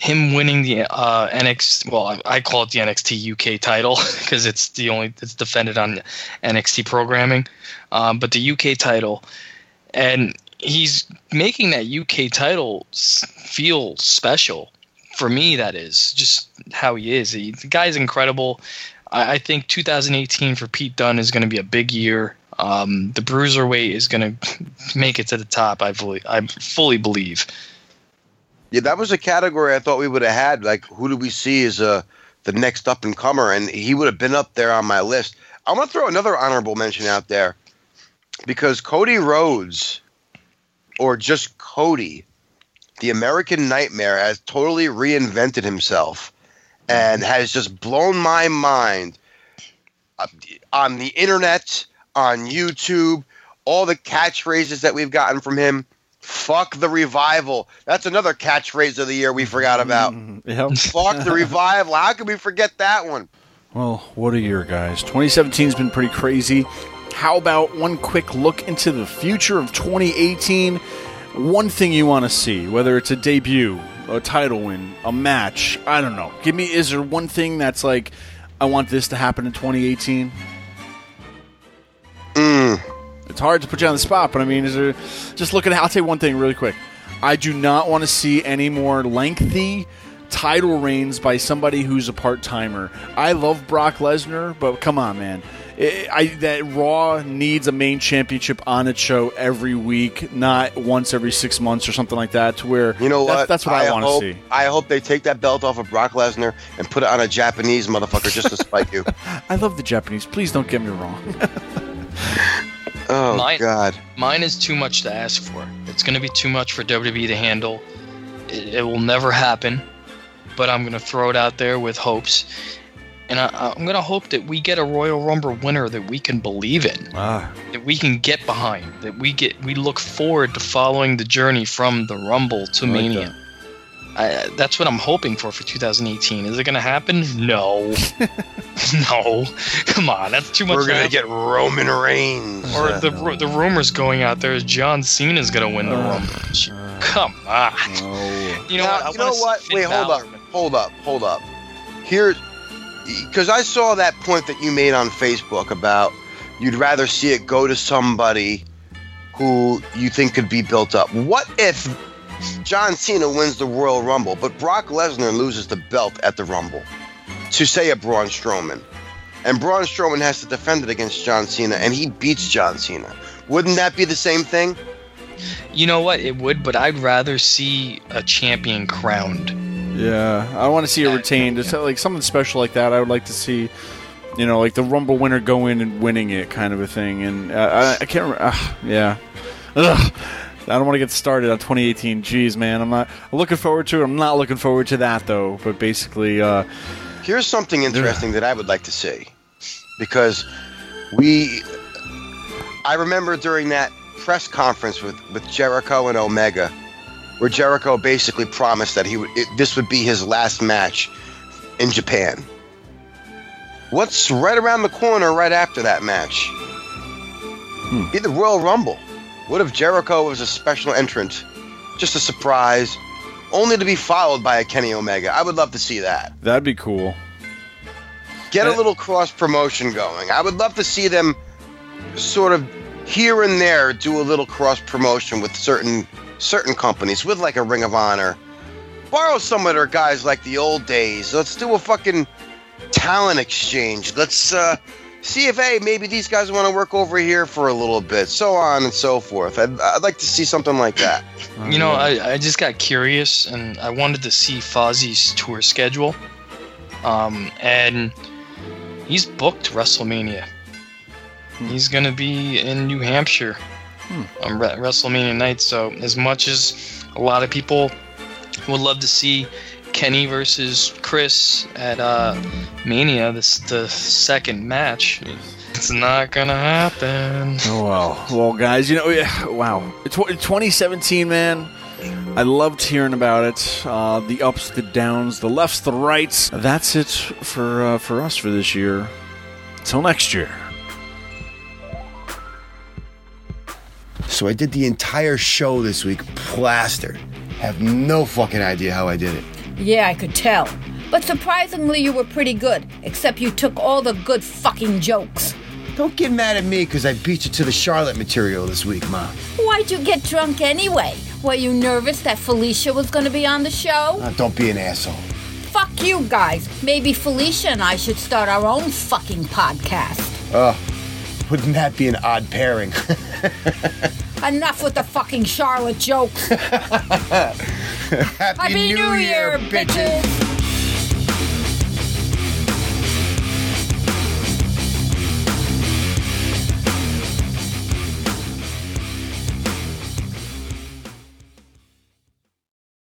him winning the uh, NXT. Well, I- call it the NXT UK title because it's the only it's defended on NXT programming, um, but the UK title, and he's making that UK title feel special for me. That is just how he is. He, the guy's incredible. I, I think 2018 for Pete Dunne is going to be a big year. Um, the bruiserweight is going to make it to the top. I fully, I fully believe. Yeah, that was a category I thought we would have had. Like, who do we see as uh, the next up and comer? And he would have been up there on my list. I'm going to throw another honorable mention out there because Cody Rhodes, or just Cody, the American Nightmare, has totally reinvented himself and has just blown my mind uh, on the internet, on YouTube, all the catchphrases that we've gotten from him. Fuck the revival. That's another catchphrase of the year we forgot about. Yep. Fuck the revival. How could we forget that one? Well, what a year, guys. 2017's been pretty crazy. How about one quick look into the future of 2018? One thing you want to see, whether it's a debut, a title win, a match, I don't know. Give me, is there one thing that's like, I want this to happen in 2018? Mm. It's hard to put you on the spot, but I mean, is there just looking at I'll tell you one thing really quick. I do not want to see any more lengthy title reigns by somebody who's a part timer. I love Brock Lesnar, but come on, man. I, I, that Raw needs a main championship on its show every week, not once every six months or something like that. To where You know that- what? That's what I, want to see. I hope they take that belt off of Brock Lesnar and put it on a Japanese motherfucker just to spite you. I love the Japanese. Please don't get me wrong. Oh Mine- God. Mine is too much to ask for. It's going to be too much for WWE to handle. It, it will never happen, but I'm going to throw it out there with hopes. And I, I'm going to hope that we get a Royal Rumble winner that we can believe in, ah, that we can get behind, that we get we look forward to following the journey from the Rumble to I like Mania. I, that's what I'm hoping for for 2018. Is it going to happen? No, no. Come on, that's too much. We're gonna get Roman Reigns. or the ru- the rumors going out there is John Cena's gonna win the Uh, Rumble. Come on. no. You know Now, what? You know what? Wait, hold up, hold up, hold up. Here, because I saw that point that you made on Facebook about you'd rather see it go to somebody who you think could be built up. What if John Cena wins the Royal Rumble, but Brock Lesnar loses the belt at the Rumble to say a Braun Strowman, and Braun Strowman has to defend it against John Cena, and he beats John Cena? Wouldn't that be the same thing? You know what? It would, but I'd rather see a champion crowned. Yeah, I want to see it retained. It's like something special like that. I would like to see, you know, like the Rumble winner go in and winning it, kind of a thing. And uh, I, I can't. remember. Uh, yeah, Ugh. I don't want to get started on 2018. Jeez, man, I'm not I'm looking forward to it. I'm not looking forward to that though. But basically, uh, Here's something interesting that I would like to see because we I remember during that press conference with, with Jericho and Omega where Jericho basically promised that he would it, this would be his last match in Japan. What's right around the corner right after that match? Be the Royal Rumble. What if Jericho was a special entrant? Just a surprise, only to be followed by a Kenny Omega. I would love to see that. that'd be cool. Get a little cross promotion going. I would love to see them sort of here and there do a little cross promotion with certain certain companies, with like a Ring of Honor. Borrow some of their guys like the old days. Let's do a fucking talent exchange. Let's uh, see if hey maybe these guys want to work over here for a little bit, so on and so forth. I'd, I'd like to see something like that. You know, I, I just got curious and I wanted to see Fozzy's tour schedule. Um, and he's booked WrestleMania. He's going to be in New Hampshire on Re- WrestleMania night. So, as much as a lot of people would love to see Kenny versus Chris at uh, Mania, this the second match, it's not going to happen. Oh well, well, guys, you know, yeah, wow, it's 2017, man. I loved hearing about it. Uh, the ups, the downs, the lefts, the rights. That's it for uh, for us for this year. Till next year. So I did the entire show this week plastered. Have no fucking idea how I did it. Yeah, I could tell. But surprisingly, you were pretty good, except you took all the good fucking jokes. Don't get mad at me because I beat you to the Charlotte material this week, Mom. Why'd you get drunk anyway? Were you nervous that Felicia was gonna be on the show? Uh, don't be an asshole. Fuck you guys. Maybe Felicia and I should start our own fucking podcast. Oh, wouldn't that be an odd pairing? Enough with the fucking Charlotte jokes. Happy, Happy New Year, bitches.